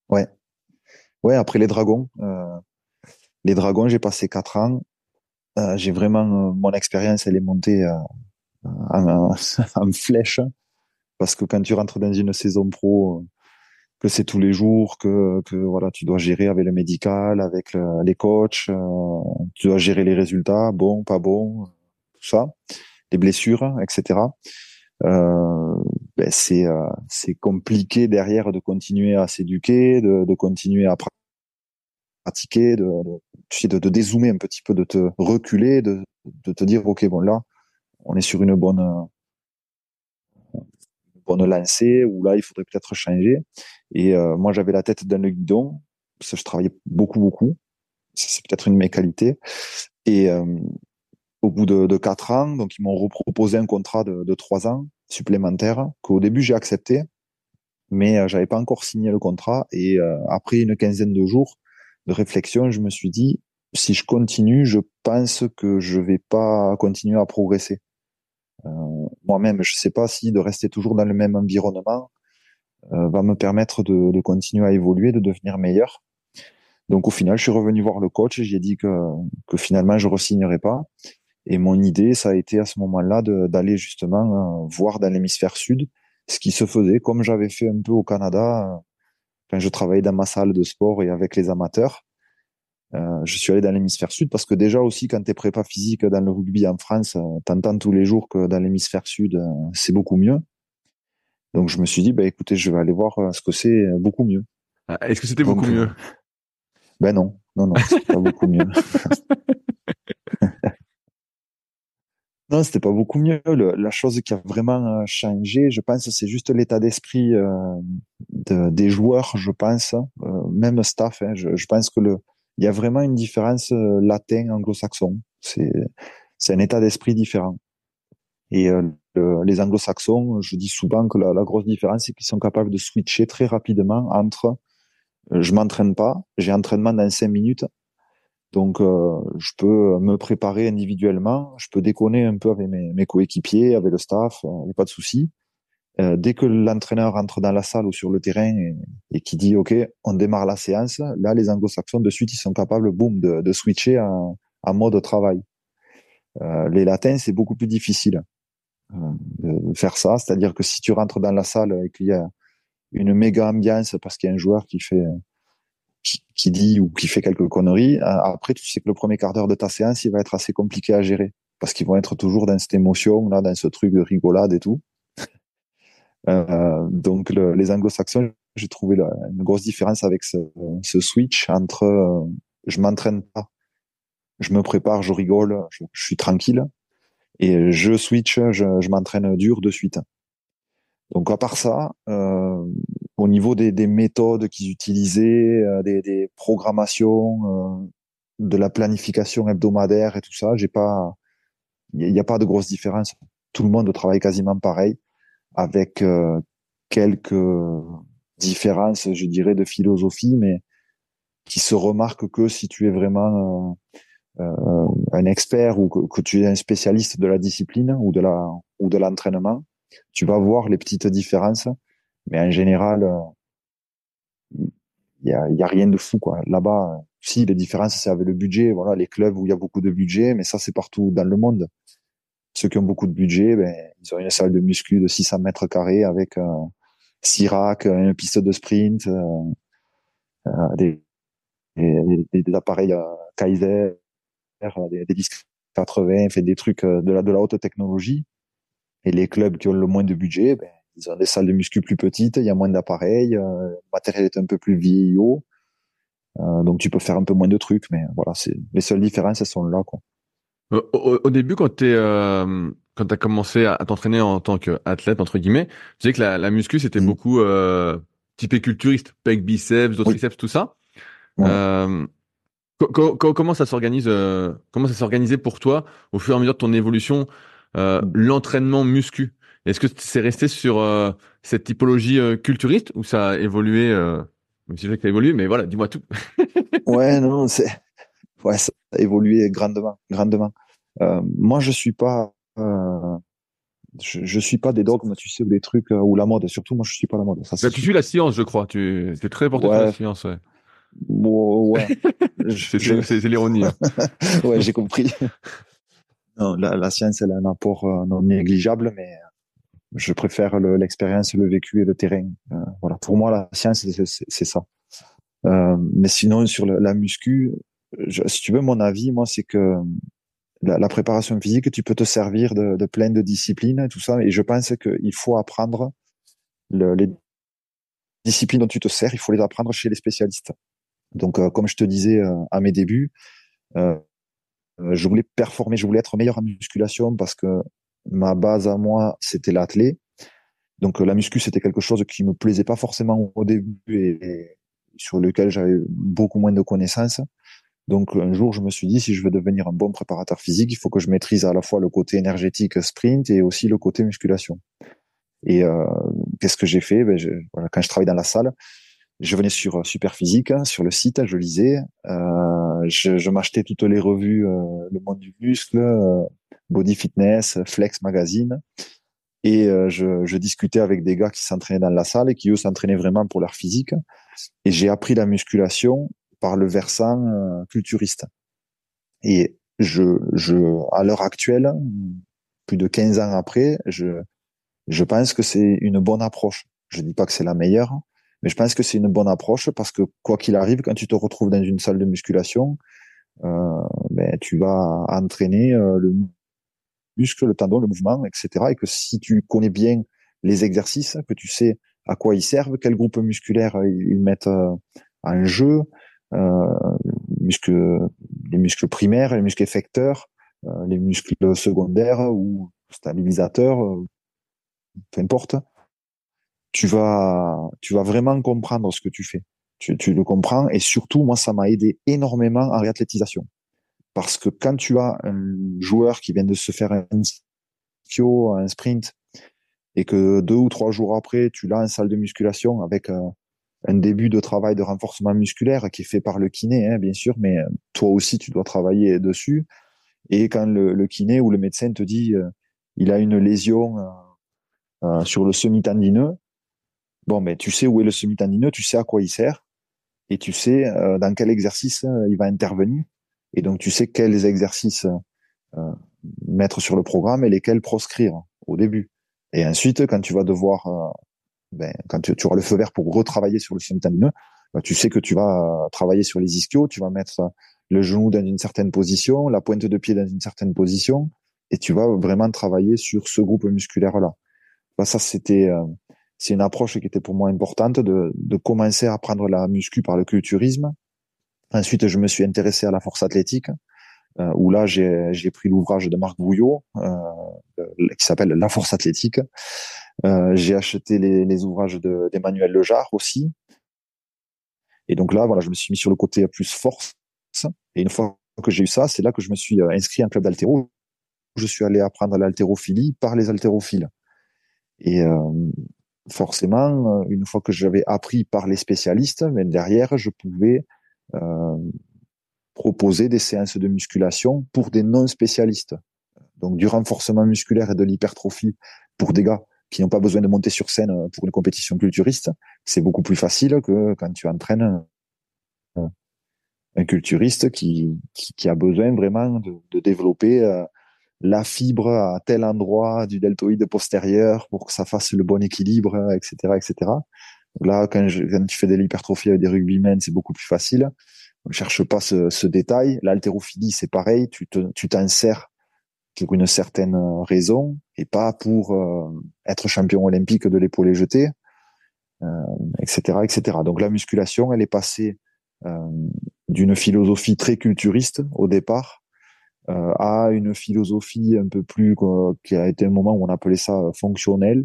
Ouais. Ouais, après les Dragons. les Dragons, j'ai passé quatre ans. j'ai vraiment... mon expérience, elle est montée en, (laughs) en, flèche. Parce que quand tu rentres dans une saison pro que c'est tous les jours, que, que voilà, tu dois gérer avec le médical, avec les coachs, euh, tu dois gérer les résultats, bon, pas bon, tout ça, les blessures, etc. Euh, ben c'est euh, c'est compliqué derrière de continuer à s'éduquer, de, de continuer à pratiquer, de, de de dézoomer un petit peu, de te reculer, de, de te dire ok bon là, on est sur une bonne bonne lancée ou là il faudrait peut-être changer. Et euh, moi j'avais la tête dans le guidon parce que je travaillais beaucoup beaucoup. C'est peut-être une de mes qualités. Et euh, au bout de, de quatre ans, donc ils m'ont reproposé un contrat de, de trois ans supplémentaire qu'au début j'ai accepté, mais euh, j'avais pas encore signé le contrat. Et après une quinzaine de jours de réflexion, je me suis dit si je continue, je pense que je vais pas continuer à progresser. Euh, moi-même, je ne sais pas si de rester toujours dans le même environnement euh, va me permettre de, de, continuer à évoluer, de devenir meilleur. Donc au final, je suis revenu voir le coach et j'ai dit que, que finalement je re-signerais pas. Et mon idée, ça a été à ce moment-là d'aller justement euh, voir dans l'hémisphère sud ce qui se faisait, comme j'avais fait un peu au Canada quand je travaillais dans ma salle de sport et avec les amateurs. Euh, je suis allé dans l'hémisphère sud parce que déjà aussi quand tu es prépa physique dans le rugby en France, euh, t'entends tous les jours que dans l'hémisphère sud euh, c'est beaucoup mieux. Donc je me suis dit bah écoutez, je vais aller voir ce que c'est beaucoup mieux. Ah, est-ce que c'était beaucoup mieux? Ben non, non non, c'est pas beaucoup mieux. (laughs) non, c'était pas beaucoup mieux. la chose qui a vraiment changé, je pense, c'est juste l'état d'esprit de, des joueurs, je pense, même staff. Hein, je, je pense que le il y a vraiment une différence euh, latin anglo-saxon. C'est c'est un état d'esprit différent. Et euh, les anglo-saxons, je dis souvent que la, la grosse différence, c'est qu'ils sont capables de switcher très rapidement entre euh, je m'entraîne pas, j'ai entraînement dans cinq minutes, donc je peux me préparer individuellement, je peux déconner un peu avec mes, coéquipiers, avec le staff, il n'y a pas de souci. Euh, dès que l'entraîneur rentre dans la salle ou sur le terrain et, et qui dit OK, on démarre la séance, là les anglo-saxons de suite ils sont capables, boum, de, switcher en, en, mode travail. Euh, les latins c'est beaucoup plus difficile euh, de faire ça, c'est-à-dire que si tu rentres dans la salle et qu'il y a une méga ambiance parce qu'il y a un joueur qui fait qui, qui, dit ou qui fait quelques conneries, euh, après tu sais que le premier quart d'heure de ta séance il va être assez compliqué à gérer parce qu'ils vont être toujours dans cette émotion là, dans ce truc de rigolade et tout. (laughs) Euh, donc le, les anglo-saxons, j'ai trouvé une grosse différence avec ce, ce switch entre euh, je m'entraîne pas, je me prépare, je rigole, je, suis tranquille, et je switch, je m'entraîne dur de suite. Donc à part ça, euh, au niveau des, des méthodes qu'ils utilisaient, euh, des, des, programmations, euh, de la planification hebdomadaire et tout ça, j'ai pas, il n'y a, pas de grosse différence. Tout le monde travaille quasiment pareil avec euh, quelques différences, je dirais, de philosophie, mais qui se remarquent que si tu es vraiment euh, euh, un expert ou que, tu es un spécialiste de la discipline ou de la ou de l'entraînement, tu vas voir les petites différences, mais en général, il y a, y a rien de fou quoi. Là-bas, si les différences c'est avec le budget, voilà, les clubs où il y a beaucoup de budget, mais ça c'est partout dans le monde. ceux qui ont beaucoup de budget, ben, ils ont une salle de muscu de 600 mètres carrés avec un six racks, une piste de sprint, des, des, appareils Kaiser, des, des disques 80, fait des trucs de la haute technologie. Et les clubs qui ont le moins de budget, ben, ils ont des salles de muscu plus petites, il y a moins d'appareils, euh, le matériel est un peu plus vieillot, euh, donc tu peux faire un peu moins de trucs, mais voilà, c'est les seules différences elles sont là. Quoi. Au, début, quand tu euh, quand as commencé à, t'entraîner en tant qu'athlète entre guillemets, tu sais que la, la muscu c'était mmh. beaucoup euh, typé culturiste, pec biceps, d'autres triceps, tout ça. Euh, comment ça s'organise Comment ça s'organisait pour toi au fur et à mesure de ton évolution mmh. l'entraînement muscu est-ce que c'est resté sur euh, cette typologie euh, culturiste ou ça a évolué euh, Même si je sais que ça a évolué, mais voilà, dis-moi tout. (laughs) ouais, non, c'est ouais, ça a évolué grandement, grandement. moi, je suis pas, je, je, suis pas des dogmes, tu sais, ou des trucs ou la mode. Surtout, moi, je suis pas la mode. Ça, bah, tu suis la science, je crois. Tu es très porté ouais. la science, ouais. Bon, ouais. (laughs) c'est l'ironie. Hein. (laughs) ouais, j'ai compris. Non, la, la, science, elle a un apport non négligeable, mais je préfère l'expérience, le, vécu et le terrain. Euh, voilà, pour moi, la science, c'est ça. Euh, mais sinon, sur la, muscu, si tu veux mon avis, moi, c'est que la, préparation physique, tu peux te servir de, de plein de disciplines, tout ça. Et je pense qu'il faut apprendre le, les disciplines dont tu te sers, il faut les apprendre chez les spécialistes. Donc, euh, comme je te disais à mes débuts, je voulais performer, je voulais être meilleur en musculation parce que ma base à moi, c'était l'athlé. Donc la muscu, c'était quelque chose qui me plaisait pas forcément au début et, sur lequel j'avais beaucoup moins de connaissances. Donc un jour, je me suis dit, si je veux devenir un bon préparateur physique, il faut que je maîtrise à la fois le côté énergétique sprint et aussi le côté musculation. Et euh, qu'est-ce que j'ai fait? Ben, je, voilà, Quand je travaillais dans la salle, je venais sur Superphysique, hein, sur le site, je lisais, euh, je, je m'achetais toutes les revues, euh, le monde du muscle, euh, Body Fitness, Flex Magazine. Et euh, je, je, discutais avec des gars qui s'entraînaient dans la salle et qui eux s'entraînaient vraiment pour leur physique. Et j'ai appris la musculation par le versant euh, culturiste. Et je, je, à l'heure actuelle, plus de 15 ans après, je, je pense que c'est une bonne approche. Je dis pas que c'est la meilleure, mais je pense que c'est une bonne approche parce que quoi qu'il arrive, quand tu te retrouves dans une salle de musculation, euh, ben, tu vas entraîner euh, le muscle, le tendon, le mouvement, etc. Et que si tu connais bien les exercices, que tu sais à quoi ils servent, quel groupe musculaire ils mettent euh, en jeu, euh, les muscles primaires, les muscles effecteurs, euh, les muscles secondaires ou stabilisateurs, euh, peu importe, tu vas, tu vas vraiment comprendre ce que tu fais. Tu, tu le comprends et surtout, moi, ça m'a aidé énormément en réathlétisation. Parce que quand tu as un joueur qui vient de se faire un un sprint, et que deux ou trois jours après, tu l'as en salle de musculation avec un, début de travail de renforcement musculaire qui est fait par le kiné, hein, bien sûr, mais euh, toi aussi, tu dois travailler dessus. Et quand le, kiné ou le médecin te dit euh, il a une lésion euh, sur le semi-tendineux, bon, mais tu sais où est le semi-tendineux, tu sais à quoi il sert, et tu sais dans quel exercice il va intervenir. Et donc, tu sais quels exercices euh, mettre sur le programme et lesquels proscrire au début. Et ensuite, quand tu vas devoir, euh, ben, quand tu, auras le feu vert pour retravailler sur le simultanéeux, ben, tu sais que tu vas travailler sur les ischios, tu vas mettre le genou dans une certaine position, la pointe de pied dans une certaine position, et tu vas vraiment travailler sur ce groupe musculaire-là. Ben, ça, c'était, euh, c'est une approche qui était pour moi importante de, de commencer à prendre la muscu par le culturisme Ensuite, je me suis intéressé à la force athlétique, euh, où là, j'ai pris l'ouvrage de Marc Bouillot, euh, qui s'appelle La force athlétique. Euh, j'ai acheté les, les ouvrages d'Emmanuel Lejar aussi. Et donc là, voilà, je me suis mis sur le côté plus force. Et une fois que j'ai eu ça, c'est là que je me suis euh, inscrit en club d'altéro. Je suis allé apprendre l'haltérophilie par les haltérophiles. Et euh, forcément, une fois que j'avais appris par les spécialistes, mais derrière, je pouvais euh, proposer des séances de musculation pour des non spécialistes. Donc du renforcement musculaire et de l'hypertrophie pour des gars qui n'ont pas besoin de monter sur scène pour une compétition culturiste, c'est beaucoup plus facile que quand tu entraînes un culturiste qui, qui, a besoin vraiment de, développer euh, la fibre à tel endroit du deltoïde postérieur pour que ça fasse le bon équilibre, etc., etc. Là, quand, je, quand tu fais de l'hypertrophie avec des rugbymen, c'est beaucoup plus facile. On ne cherche pas ce, ce détail. L'haltérophilie, c'est pareil. Tu tu t'insères pour une certaine raison et pas pour euh, être champion olympique de l'épaule jetée, euh, etc., etc. Donc la musculation, elle est passée euh, d'une philosophie très culturiste au départ euh, à une philosophie un peu plus qui a été un moment où on appelait ça fonctionnel.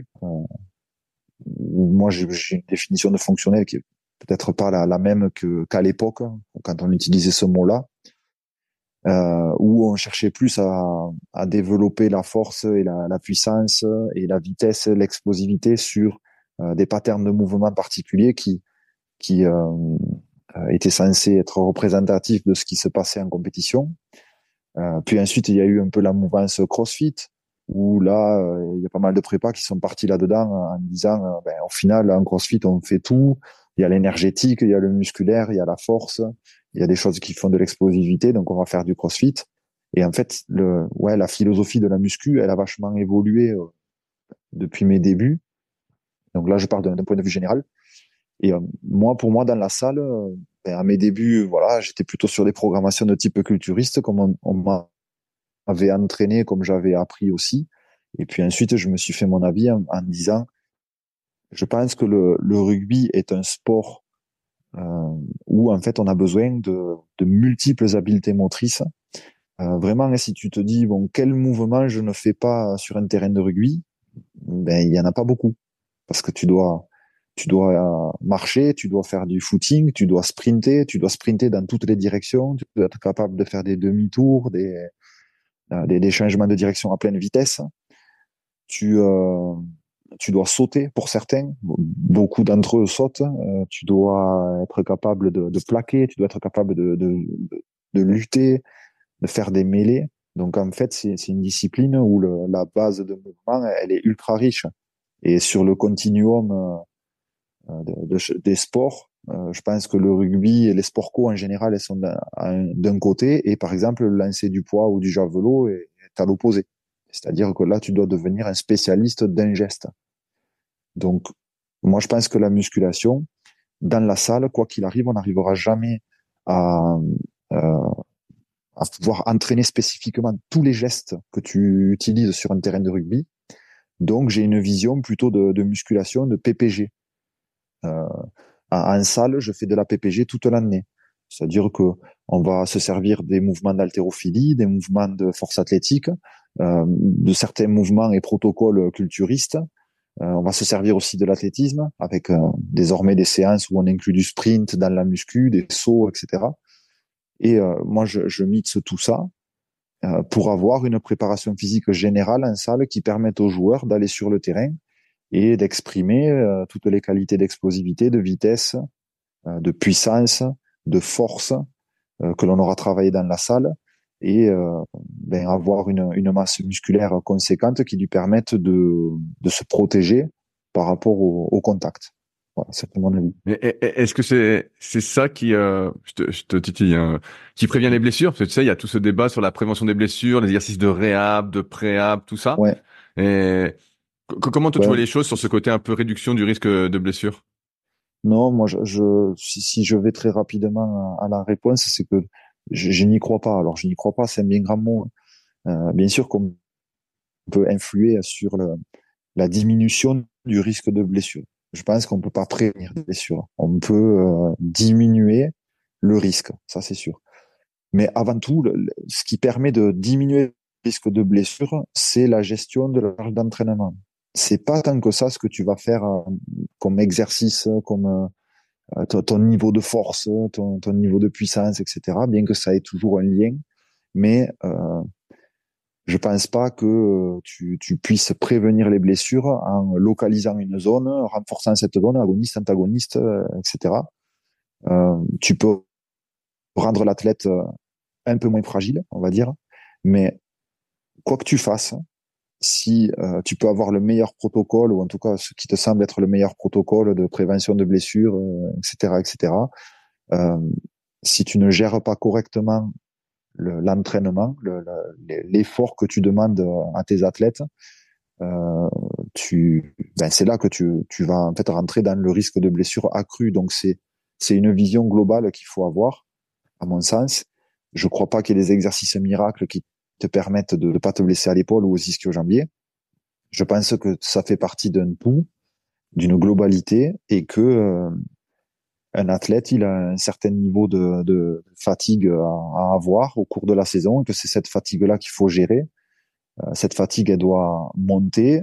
moi, j'ai une définition de fonctionnel qui est peut-être pas la, la même que qu'à l'époque quand on utilisait ce mot-là euh, où on cherchait plus à, à, développer la force et la, la, puissance et la vitesse, l'explosivité sur euh, des patterns de mouvement particuliers qui, qui euh, euh étaient censés être représentatifs de ce qui se passait en compétition. Euh, puis ensuite, il y a eu un peu la mouvance CrossFit, où là, euh, il y a pas mal de prépas qui sont partis là-dedans en disant, ben, au final, en CrossFit, on fait tout. Il y a l'énergétique, il y a le musculaire, il y a la force, il y a des choses qui font de l'explosivité, donc on va faire du crossfit. Et en fait, le, ouais, la philosophie de la muscu, elle a vachement évolué euh, depuis mes débuts. Donc là, je parle d'un point de vue général. Et euh, moi, pour moi, dans la salle, euh, ben, à mes débuts, voilà, j'étais plutôt sur des programmations de type culturiste, comme on, m'avait entraîné, comme j'avais appris aussi. Et puis ensuite, je me suis fait mon avis en, disant, je pense que le, le rugby est un sport euh, où en fait on a besoin de, de multiples habiletés motrices. Euh, vraiment, si tu te dis bon quel mouvement je ne fais pas sur un terrain de rugby, ben il y en a pas beaucoup parce que tu dois tu dois marcher, tu dois faire du footing, tu dois sprinter, tu dois sprinter dans toutes les directions, tu dois être capable de faire des demi-tours, des, euh, des, des, changements de direction à pleine vitesse. Tu, euh, tu dois sauter pour certains. Beaucoup d'entre eux sautent. Euh, tu dois être capable de, de, plaquer, tu dois être capable de, de, de, lutter, de faire des mêlées. Donc en fait, c'est une discipline où le, la base de mouvement, elle est ultra riche. Et sur le continuum euh, de, des sports, euh, je pense que le rugby et les sports co en général, elles sont d'un côté, et par exemple, le lancer du poids ou du javelot est à l'opposé. C'est-à-dire que là, tu dois devenir un spécialiste d'un geste. Donc, moi, je pense que la musculation, dans la salle, quoi qu'il arrive, on n'arrivera jamais à, euh, à pouvoir entraîner spécifiquement tous les gestes que tu utilises sur un terrain de rugby. Donc, j'ai une vision plutôt de, de musculation, de PPG. Euh, en salle, je fais de la PPG toute l'année. C'est-à-dire que on va se servir des mouvements d'haltérophilie, des mouvements de force athlétique, euh, de certains mouvements et protocoles culturistes. Euh, on va se servir aussi de l'athlétisme avec euh, désormais des séances où on inclut du sprint dans la muscu, des sauts, etc. Et moi, je, je, mixe tout ça pour avoir une préparation physique générale en salle qui permette aux joueurs d'aller sur le terrain et d'exprimer toutes les qualités d'explosivité, de vitesse, de puissance, de force que l'on aura travaillé dans la salle et euh, ben, avoir une, une, masse musculaire conséquente qui lui permette de, de se protéger par rapport au, au contact. Voilà, c'est mon avis. Est-ce que c'est c'est ça qui euh, je te, je te titille, hein, qui prévient les blessures? Parce que tu sais, il y a tout ce débat sur la prévention des blessures, les exercices de réhab, de préhab, tout ça. Ouais. Et comment toi, tu vois les choses sur ce côté un peu réduction du risque de blessure? Non, moi, je, je si, si, je vais très rapidement à la réponse, c'est que je, je n'y crois pas. Alors, je n'y crois pas, c'est un bien grand mot. Euh, bien sûr qu'on peut influer sur le, la diminution du risque de blessure. Je pense qu'on peut pas prévenir des blessures. On peut euh, diminuer le risque, ça c'est sûr. Mais avant tout, le, ce qui permet de diminuer le risque de blessure, c'est la gestion de la charge d'entraînement. C'est pas tant que ça ce que tu vas faire euh, comme exercice, comme euh, euh, ton, niveau de force, ton, niveau de puissance, etc. Bien que ça ait toujours un lien, mais euh, je pense pas que tu, tu, puisses prévenir les blessures en localisant une zone, renforçant cette zone, agoniste, antagoniste, etc. Tu peux rendre l'athlète un peu moins fragile, on va dire, mais quoi que tu fasses, si euh, tu peux avoir le meilleur protocole ou en tout cas ce qui te semble être le meilleur protocole de prévention de blessures, etc., etc. Euh, si tu ne gères pas correctement l'entraînement, l'effort que tu demandes à tes athlètes, euh, tu, ben c'est là que tu, tu vas en fait rentrer dans le risque de blessure accrue. Donc c'est c'est une vision globale qu'il faut avoir, à mon sens. Je crois pas qu'il y ait des exercices miracles qui te permettent de ne pas te blesser à l'épaule ou aux ischio-jambiers. Je pense que ça fait partie d'un tout, d'une globalité, et que euh, un athlète, il a un certain niveau de, fatigue à, avoir au cours de la saison, et que c'est cette fatigue-là qu'il faut gérer. Euh, cette fatigue, elle doit monter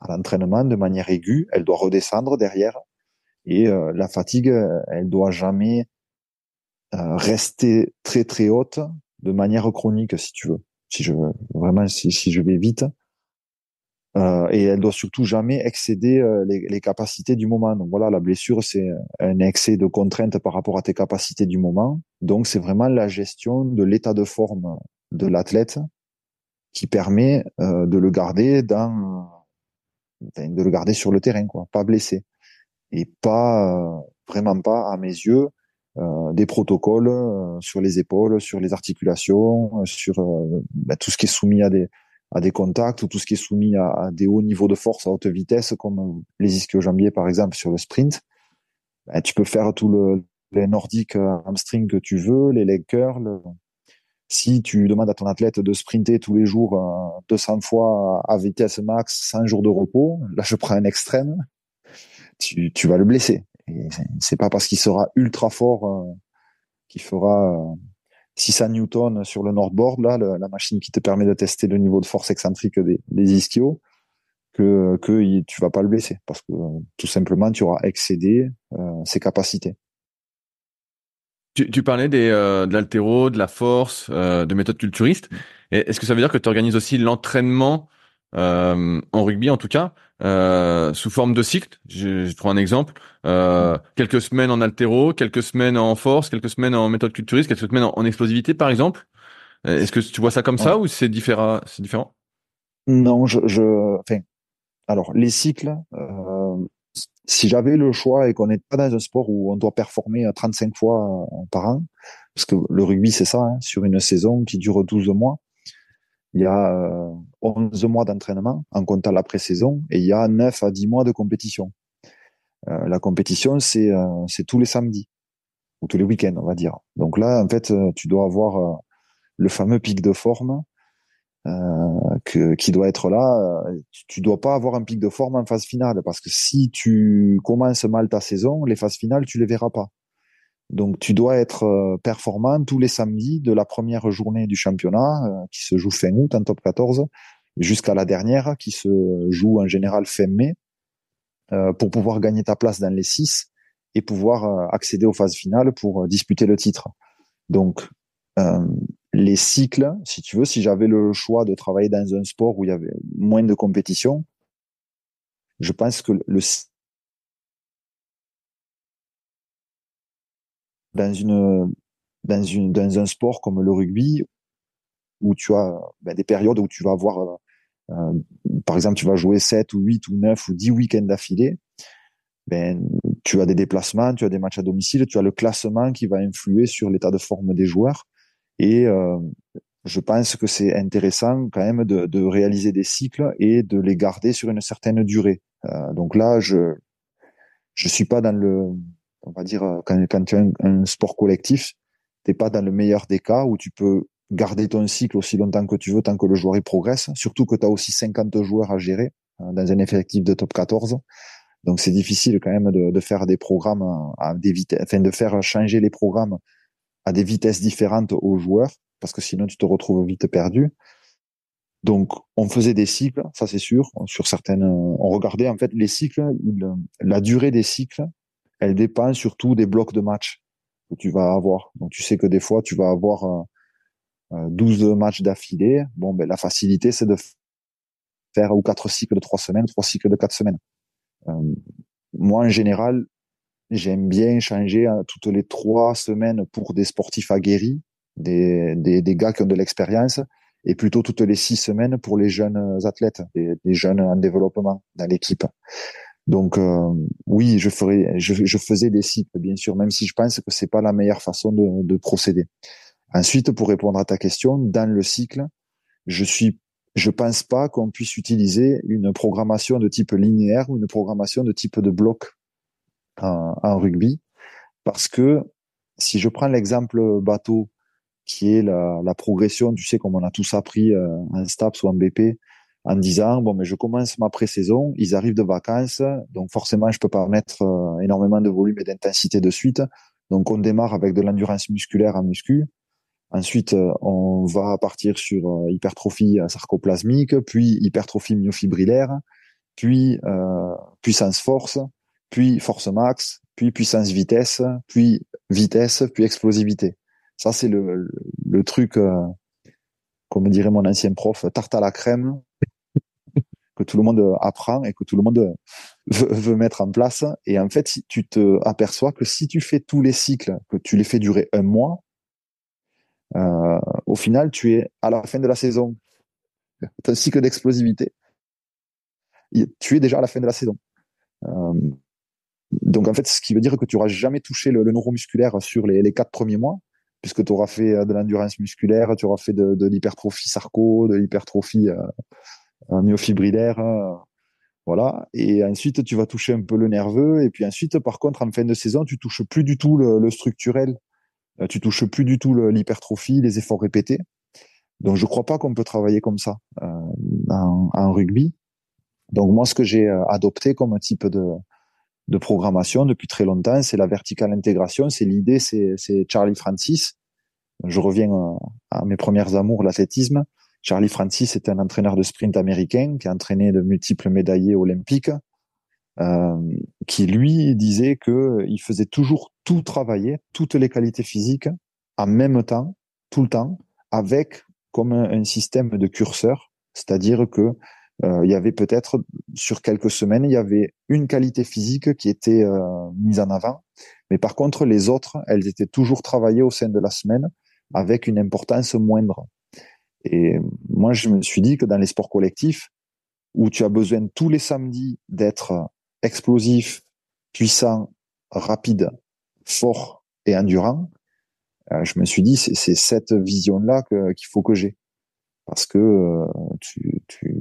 à l'entraînement de manière aiguë, elle doit redescendre derrière, et euh, la fatigue, elle doit jamais rester très très haute de manière chronique, si tu veux. Si je vraiment, si, si je vais vite, euh, et elle doit surtout jamais excéder euh, les, les, capacités du moment. Donc voilà, la blessure, c'est un excès de contrainte par rapport à tes capacités du moment. Donc c'est vraiment la gestion de l'état de forme de l'athlète qui permet euh, de le garder dans, de le garder sur le terrain, quoi, pas blessé, et pas vraiment pas à mes yeux des protocoles sur les épaules, sur les articulations, sur bah, tout ce qui est soumis à des contacts ou tout ce qui est soumis à, des hauts niveaux de force à haute vitesse, comme les ischio-jambiers par exemple sur le sprint, ben, tu peux faire tout le les nordiques euh, hamstring que tu veux, les leg curls. Si tu demandes à ton athlète de sprinter tous les jours 200 euh, fois à vitesse max, 5 jours de repos, là je prends un extrême, tu vas le blesser. C'est pas parce qu'il sera ultra fort euh, qu'il fera 600 newtons sur le Nordboard, là, la machine qui te permet de tester le niveau de force excentrique des, des ischios, que, que tu vas pas le blesser parce que tout simplement tu auras excédé euh, ses capacités. Tu, parlais des, euh, de l'altéro, de la force, euh, de méthode culturiste. Est-ce que ça veut dire que tu organises aussi l'entraînement euh, en rugby en tout cas, euh, sous forme de cycle. Je, je prends un exemple. Euh, quelques semaines en altéro, quelques semaines en force, quelques semaines en méthode culturiste, quelques semaines en, explosivité par exemple. Euh, est-ce que tu vois ça comme ça ou c'est différent C'est différent? Non, je, je, enfin, alors les cycles. Euh, si j'avais le choix et qu'on n'est pas dans un sport où on doit performer 35 fois par an, parce que le rugby c'est ça, hein, sur une saison qui dure 12 mois, il y a 11 euh, mois d'entraînement en comptant la pré-saison et il y a 9 à 10 mois de compétition. Euh, la compétition, c'est euh, tous les samedis ou tous les week-ends, on va dire. Donc là, en fait, tu dois avoir le fameux pic de forme que, qui doit être là. Tu dois pas avoir un pic de forme en phase finale parce que si tu commences mal ta saison, les phases finales, tu les verras pas. Donc tu dois être euh, performant tous les samedis de la première journée du championnat euh, qui se joue fin août en top 14 jusqu'à la dernière qui se joue en général fin mai euh, pour pouvoir gagner ta place dans les six et pouvoir accéder aux phases finales pour disputer le titre. Donc les cycles, si tu veux, si j'avais le choix de travailler dans un sport où il y avait moins de compétition, je pense que le dans une dans une dans un sport comme le rugby où tu as ben, des périodes où tu vas avoir euh, euh par exemple tu vas jouer 7 ou 8 ou 9 ou 10 week-ends d'affilée ben tu as des déplacements tu as des matchs à domicile tu as le classement qui va influer sur l'état de forme des joueurs. Et euh, je pense que c'est intéressant quand même de, de, réaliser des cycles et de les garder sur une certaine durée. Euh, donc là je je suis pas dans le on va dire, euh, quand, tu as un, sport collectif, t'es pas dans le meilleur des cas où tu peux garder ton cycle aussi longtemps que tu veux tant que le joueur y progresse. Surtout que tu as aussi 50 joueurs à gérer euh, dans un effectif de top 14. Donc c'est difficile quand même de, de, faire des programmes à des vitesses, enfin de faire changer les programmes à des vitesses différentes aux joueurs parce que sinon tu te retrouves vite perdu. Donc on faisait des cycles, ça c'est sûr. Sur certaines, on regardait en fait les cycles, la durée des cycles elle dépend surtout des blocs de matchs que tu vas avoir. Donc tu sais que des fois tu vas avoir euh, 12 euh, matchs d'affilée. Bon, ben la facilité c'est de faire ou quatre cycles de trois semaines, trois cycles de quatre semaines. Euh, moi en général, j'aime bien changer toutes les trois semaines pour des sportifs aguerris, des, des, des gars qui ont de l'expérience, et plutôt toutes les six semaines pour les jeunes athlètes, les, les jeunes en développement dans l'équipe. Donc euh, oui, je faisais des cycles bien sûr, même si je pense que c'est pas la meilleure façon de, de procéder. Ensuite, pour répondre à ta question, dans le cycle, je suis, je pense pas qu'on puisse utiliser une programmation de type linéaire ou une programmation de type de bloc en, rugby, parce que si je prends l'exemple bateau, qui est la, la, progression, tu sais, comme on a tous appris euh, en STAPS ou en BP, en disant bon mais je commence ma pré-saison, ils arrivent de vacances, donc forcément je peux pas mettre euh, énormément de volume et d'intensité de suite. Donc on démarre avec de l'endurance musculaire en muscu. Ensuite, euh, on va partir sur euh, hypertrophie sarcoplasmique, puis hypertrophie myofibrillaire, puis puissance force, puis force max, puis puissance vitesse, puis vitesse, puis explosivité. Ça c'est le, le, truc, comme dirait mon ancien prof, tarte à la crème que tout le monde apprend et que tout le monde (laughs) veut, mettre en place. Et en fait, tu te aperçois que si tu fais tous les cycles, que tu les fais durer un mois, euh, au final, tu es à la fin de la saison. un cycle d'explosivité. Tu es déjà à la fin de la saison. Euh, donc en fait, ce qui veut dire que tu n'auras jamais touché le, neuromusculaire sur les, quatre premiers mois, puisque tu auras fait de l'endurance musculaire, tu auras fait de, l'hypertrophie sarco, de l'hypertrophie euh, myofibrillaire, hein. voilà. Et ensuite, tu vas toucher un peu le nerveux. Et puis ensuite, par contre, en fin de saison, tu touches plus du tout le, structurel. Euh, tu touches plus du tout l'hypertrophie, les efforts répétés. Donc, je crois pas qu'on peut travailler comme ça euh, en, rugby. Donc, moi, ce que j'ai euh, adopté comme type de, de programmation depuis très longtemps, c'est la verticale intégration. C'est l'idée, c'est Charlie Francis. Je reviens à mes premières amours, l'athlétisme. Charlie Francis est un entraîneur de sprint américain qui a entraîné de multiples médaillés olympiques, euh, qui lui disait que il faisait toujours tout travailler, toutes les qualités physiques en même temps, tout le temps, avec comme un, système de curseur, c'est-à-dire que euh, il y avait peut-être sur quelques semaines, il y avait une qualité physique qui était euh, mise en avant, mais par contre les autres, elles étaient toujours travaillées au sein de la semaine avec une importance moindre. Et moi, je me suis dit que dans les sports collectifs, où tu as besoin tous les samedis d'être explosif, puissant, rapide, fort et endurant, euh, je me suis dit c'est cette vision-là qu'il faut que j'ai. Parce que euh,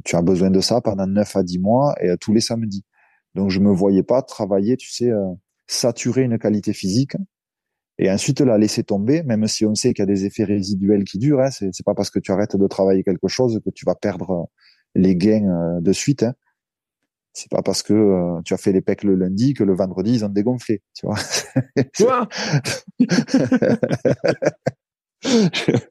tu, as besoin de ça pendant 9 à 10 mois et tous les samedis. Donc je me voyais pas travailler, tu sais, euh, saturer une qualité physique et ensuite la laisser tomber, même si on sait qu'il y a des effets résiduels qui durent. Hein, c'est, pas parce que tu arrêtes de travailler quelque chose que tu vas perdre euh, les gains euh, de suite. Hein. C'est pas parce que euh, tu as fait les pecs le lundi que le vendredi ils ont dégonflé, tu vois. Quoi (laughs)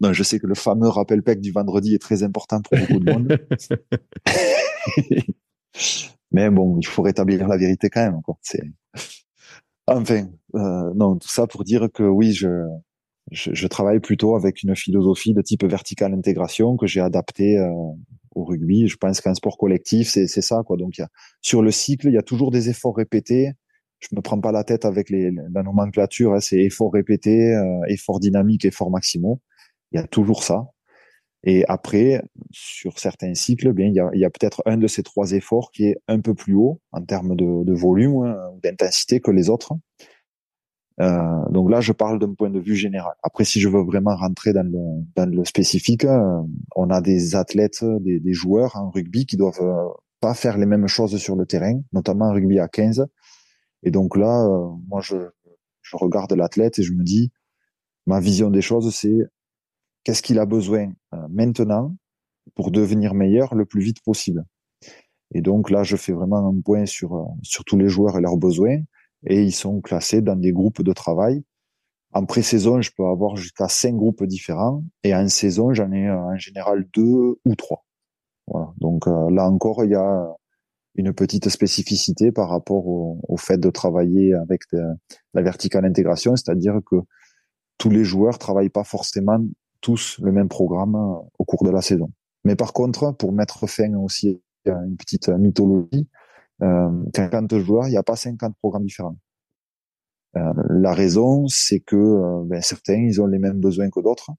Non, je sais que le fameux rappel pec du vendredi est très important pour beaucoup de monde. (laughs) Mais bon, il faut rétablir la vérité quand même. Quoi. C'est Enfin, euh, non, tout ça pour dire que oui, je, je, je, travaille plutôt avec une philosophie de type vertical intégration que j'ai adaptée euh, au rugby. Je pense qu'un sport collectif, c'est ça. quoi. Donc, y a, sur le cycle, il y a toujours des efforts répétés. Je me prends pas la tête avec les, la nomenclature. Hein, c'est efforts répétés, euh, efforts dynamiques, efforts maximaux. Il y a toujours ça. Et après, sur certains cycles, eh bien il y a, a peut-être un de ces trois efforts qui est un peu plus haut en termes de, de volume ou hein, d'intensité que les autres. Euh, donc là, je parle d'un point de vue général. Après, si je veux vraiment rentrer dans le, dans le spécifique, euh, on a des athlètes, des, des, joueurs en rugby qui doivent euh, pas faire les mêmes choses sur le terrain, notamment en rugby à 15. Et donc là, euh, moi, je, je regarde l'athlète et je me dis, ma vision des choses, c'est qu'est-ce qu'il a besoin euh, maintenant pour devenir meilleur le plus vite possible. Et donc là, je fais vraiment un point sur, sur tous les joueurs et leurs besoins, et ils sont classés dans des groupes de travail. En pré-saison, je peux avoir jusqu'à cinq groupes différents, et en saison, j'en ai euh, en général deux ou trois. Voilà. Donc là encore, il y a une petite spécificité par rapport au, fait de travailler avec la verticale intégration, c'est-à-dire que tous les joueurs travaillent pas forcément tous le même programme euh, au cours de la saison. Mais par contre, pour mettre fin aussi à une petite mythologie, euh, 50 joueurs, il n'y a pas 50 programmes différents. Euh, la raison, c'est que euh, ben, certains, ils ont les mêmes besoins que d'autres.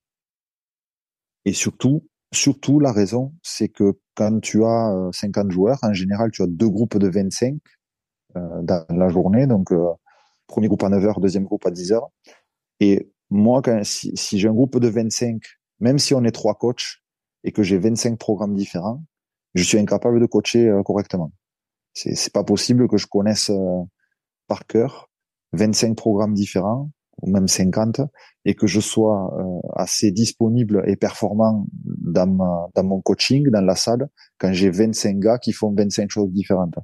Et surtout, surtout, la raison, c'est que quand tu as 50 joueurs, en général, tu as deux groupes de 25 dans la journée. Donc, premier groupe à 9 heures, deuxième groupe à 10 heures. Et moi, si, si j'ai un groupe de 25, même si on est trois coachs et que j'ai 25 programmes différents, je suis incapable de coacher euh, correctement. C'est, c'est pas possible que je connaisse euh, par cœur 25 programmes différents ou même 50 et que je sois euh, assez disponible et performant dans ma, dans mon coaching dans la salle quand j'ai 25 gars qui font 25 choses différentes.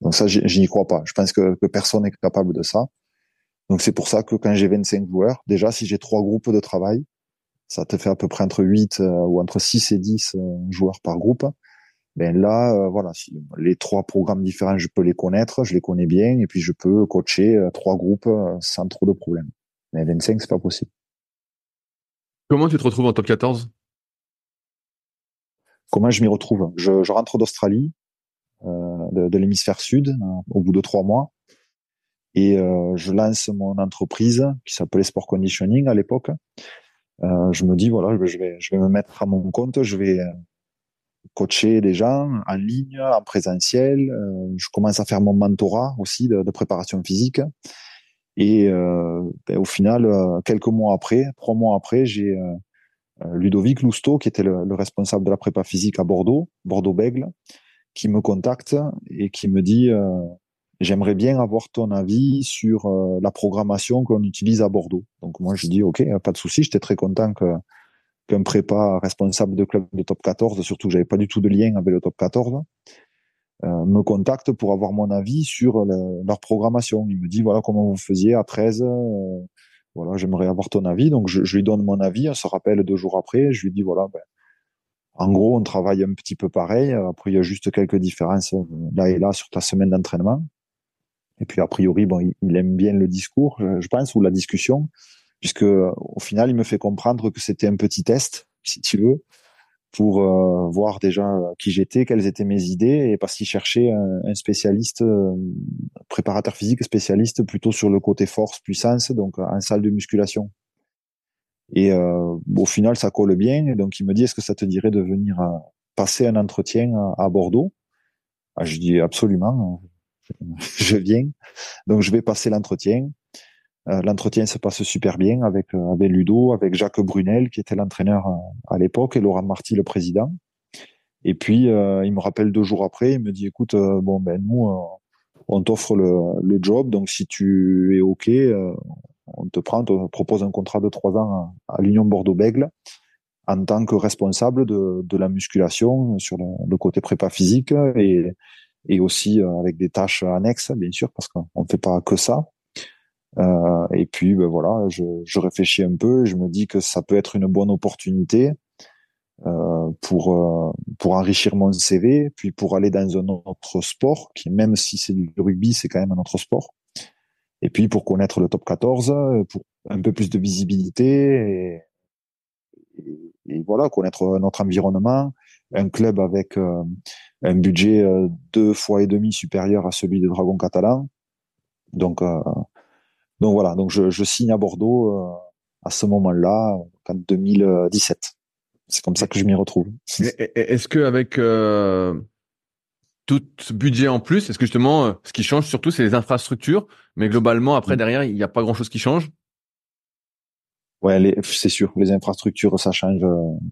Donc ça, je n'y crois pas. Je pense que, que personne n'est capable de ça. Donc c'est pour ça que quand j'ai 25 joueurs, déjà si j'ai trois groupes de travail, ça te fait à peu près entre 8 euh, ou entre 6 et 10 euh, joueurs par groupe. Ben là, euh, voilà, si les trois programmes différents, je peux les connaître, je les connais bien, et puis je peux coacher trois groupes sans trop de problèmes. Mais 25, c'est pas possible. Comment tu te retrouves en top 14 Comment je m'y retrouve? Je, je, rentre d'Australie, euh, de, de l'hémisphère sud, au bout de trois mois, et euh, je lance mon entreprise qui s'appelait Sport Conditioning à l'époque. Euh, je me dis voilà, je vais, je vais me mettre à mon compte, je vais coacher des gens en ligne, en présentiel. Euh, je commence à faire mon mentorat aussi de, de préparation physique. Et euh, ben, au final, euh, quelques mois après, trois mois après, j'ai Ludovic Lousteau, qui était le, le, responsable de la prépa physique à Bordeaux, Bordeaux-Bègle, qui me contacte et qui me dit j'aimerais bien avoir ton avis sur la programmation qu'on utilise à Bordeaux. Donc moi je dis ok, pas de souci, j'étais très content que qu'un prépa responsable de club de top 14, surtout j'avais pas du tout de lien avec le top 14, euh, me contacte pour avoir mon avis sur le, leur programmation. Il me dit voilà comment vous faisiez à 13, euh, voilà j'aimerais avoir ton avis. Donc je, lui donne mon avis, on se rappelle deux jours après, je lui dis voilà ben, en gros on travaille un petit peu pareil. Après il y a juste quelques différences euh, là et là sur ta semaine d'entraînement. Et puis a priori bon il aime bien le discours, je pense, ou la discussion puisque au final, il me fait comprendre que c'était un petit test, si tu veux, pour euh, voir déjà qui j'étais, quelles étaient mes idées, et parce qu'il cherchait un, spécialiste, euh, préparateur physique spécialiste plutôt sur le côté force, puissance, donc en salle de musculation. Et euh, au final, ça colle bien. Et donc, il me dit, est-ce que ça te dirait de venir euh, passer un entretien à, à Bordeaux? Ah, Je dis absolument, (laughs) je viens. Donc, je vais passer l'entretien. Euh, l'entretien se passe super bien avec, euh, avec Ludo, avec Jacques Brunel, qui était l'entraîneur euh, à l'époque, et Laurent Marty, le président. Et puis, il me rappelle deux jours après, il me dit, écoute, bon, ben nous, on t'offre le, le, job, donc si tu es OK, on te prend, on te propose un contrat de trois ans à, l'Union Bordeaux-Bègle en tant que responsable de, de la musculation sur le, le, côté prépa physique et, et aussi avec des tâches annexes, bien sûr, parce qu'on ne fait pas que ça. Euh, et puis ben voilà, je, je, réfléchis un peu, je me dis que ça peut être une bonne opportunité euh, pour euh, pour enrichir mon CV, puis pour aller dans un autre sport qui même si c'est du rugby, c'est quand même un autre sport. Et puis pour connaître le top 14, pour un peu plus de visibilité et, voilà, connaître notre environnement, un club avec euh, un budget euh, deux fois et demi supérieur à celui de Dragon Catalan. Donc euh, donc voilà, donc je, je signe à Bordeaux euh, à ce moment-là, en 2017. C'est comme ça que je m'y retrouve. Est-ce que avec euh, tout ce budget en plus, est-ce que justement, euh, ce qui change surtout, c'est les infrastructures, mais globalement, après, mm. derrière, il n'y a pas grand-chose qui change? Ouais, c'est sûr, les infrastructures, ça change,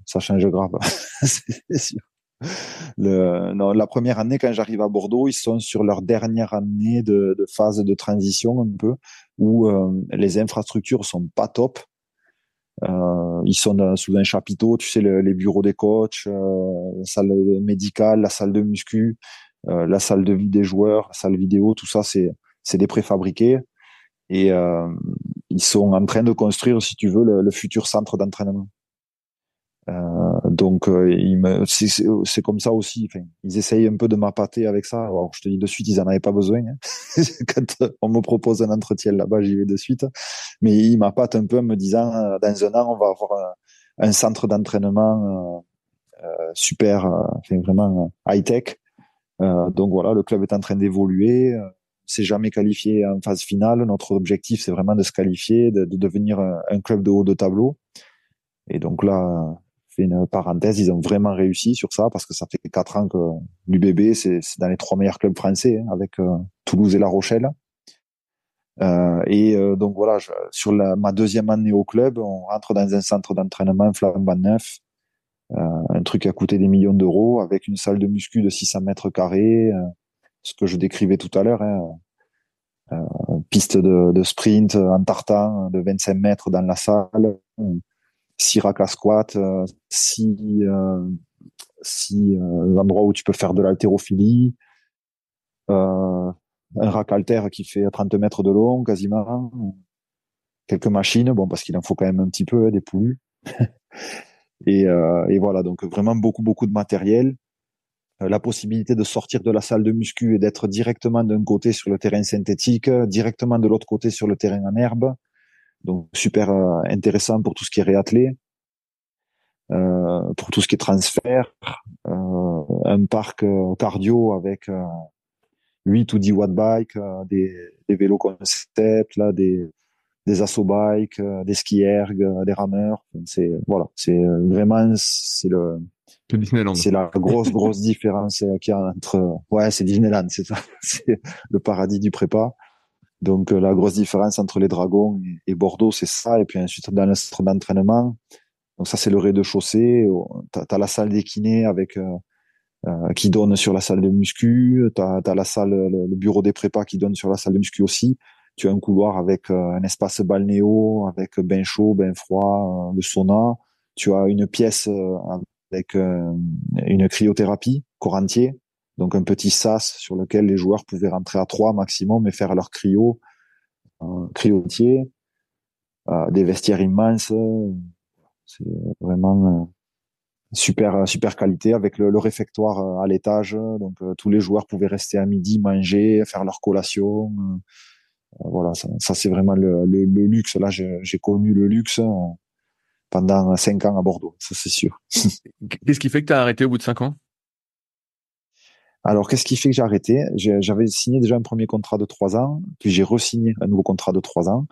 ça change grave. (laughs) c'est sûr. La première année, quand j'arrive à Bordeaux, ils sont sur leur dernière année de, phase de transition un peu, où euh, les infrastructures sont pas top. Euh, ils sont sous un chapiteau, tu sais, le, les bureaux des coachs, euh, la salle médicale, la salle de muscu, la salle de vie des joueurs, la salle vidéo, tout ça, c'est des préfabriqués. Et ils sont en train de construire, si tu veux, le futur centre d'entraînement. Euh, donc euh, c'est comme ça aussi. Ils essayent un peu de m'appâter avec ça. Je te dis de suite, ils en avaient pas besoin. Hein. (laughs) Quand on me propose un entretien là-bas, j'y vais de suite. Mais ils m'appâtent un peu en me disant euh, dans un an, on va avoir un, centre d'entraînement super, enfin, vraiment high tech. donc voilà, le club est en train d'évoluer. C'est jamais qualifié en phase finale. Notre objectif, c'est vraiment de se qualifier, de, de devenir un club de haut de tableau. Et donc là, une parenthèse, ils ont vraiment réussi sur ça parce que ça fait quatre ans que l'UBB c'est dans les trois meilleurs clubs français hein, avec euh, Toulouse et La Rochelle. Euh, et euh, donc voilà, sur ma deuxième année au club, on rentre dans un centre d'entraînement flambant neuf, un truc à coûter des millions d'euros, avec une salle de muscu de 600 mètres carrés, ce que je décrivais tout à l'heure, hein, piste de, de, sprint en tartan de 25 mètres dans la salle, 6 racks à squat, 6 si endroits où tu peux faire de l'haltérophilie, euh, un rack alter qui fait 30 mètres de long quasiment, quelques machines, bon parce qu'il en faut quand même un petit peu, hein, des poules. (laughs) et, euh, et, voilà, donc vraiment beaucoup beaucoup de matériel, euh, la possibilité de sortir de la salle de muscu et d'être directement d'un côté sur le terrain synthétique, directement de l'autre côté sur le terrain en herbe, donc super euh, intéressant pour tout ce qui est réathlé. Euh, pour tout ce qui est transfert, euh, un parc cardio avec 8 ou 10 watt bike, euh, des, des, vélos concept, là, des, des assaut bikes, euh, des ski erg, euh, des rameurs. C'est voilà, c'est vraiment c'est le c'est la grosse grosse différence qu'il y a entre ouais c'est Disneyland c'est ça (laughs) c'est le paradis du prépa donc la grosse différence entre les dragons et Bordeaux c'est ça et puis ensuite dans le centre d'entraînement donc ça c'est le rez-de-chaussée t'as as la salle des kinés avec euh, qui donne sur la salle de muscu. Tu as, la salle, le, bureau des prépas qui donne sur la salle de muscu aussi. Tu as un couloir avec euh, un espace balnéo, avec bain chaud, bain froid, euh, le sauna. Tu as une pièce avec une cryothérapie, corantier, donc un petit sas sur lequel les joueurs pouvaient rentrer à trois maximum et faire leur cryo, euh, cryotier, des vestiaires immenses. C'est vraiment super super qualité avec le, réfectoire euh, à l'étage. Donc euh, tous les joueurs pouvaient rester à midi manger faire leur collation. Euh, voilà ça, c'est vraiment le, le, luxe. Là j'ai connu le luxe pendant cinq ans à Bordeaux ça c'est sûr. Qu'est-ce qui fait que tu as arrêté au bout de cinq ans? Alors qu'est-ce qui fait que j'ai arrêté? J'avais signé déjà un premier contrat de trois ans puis j'ai re-signé un nouveau contrat de trois ans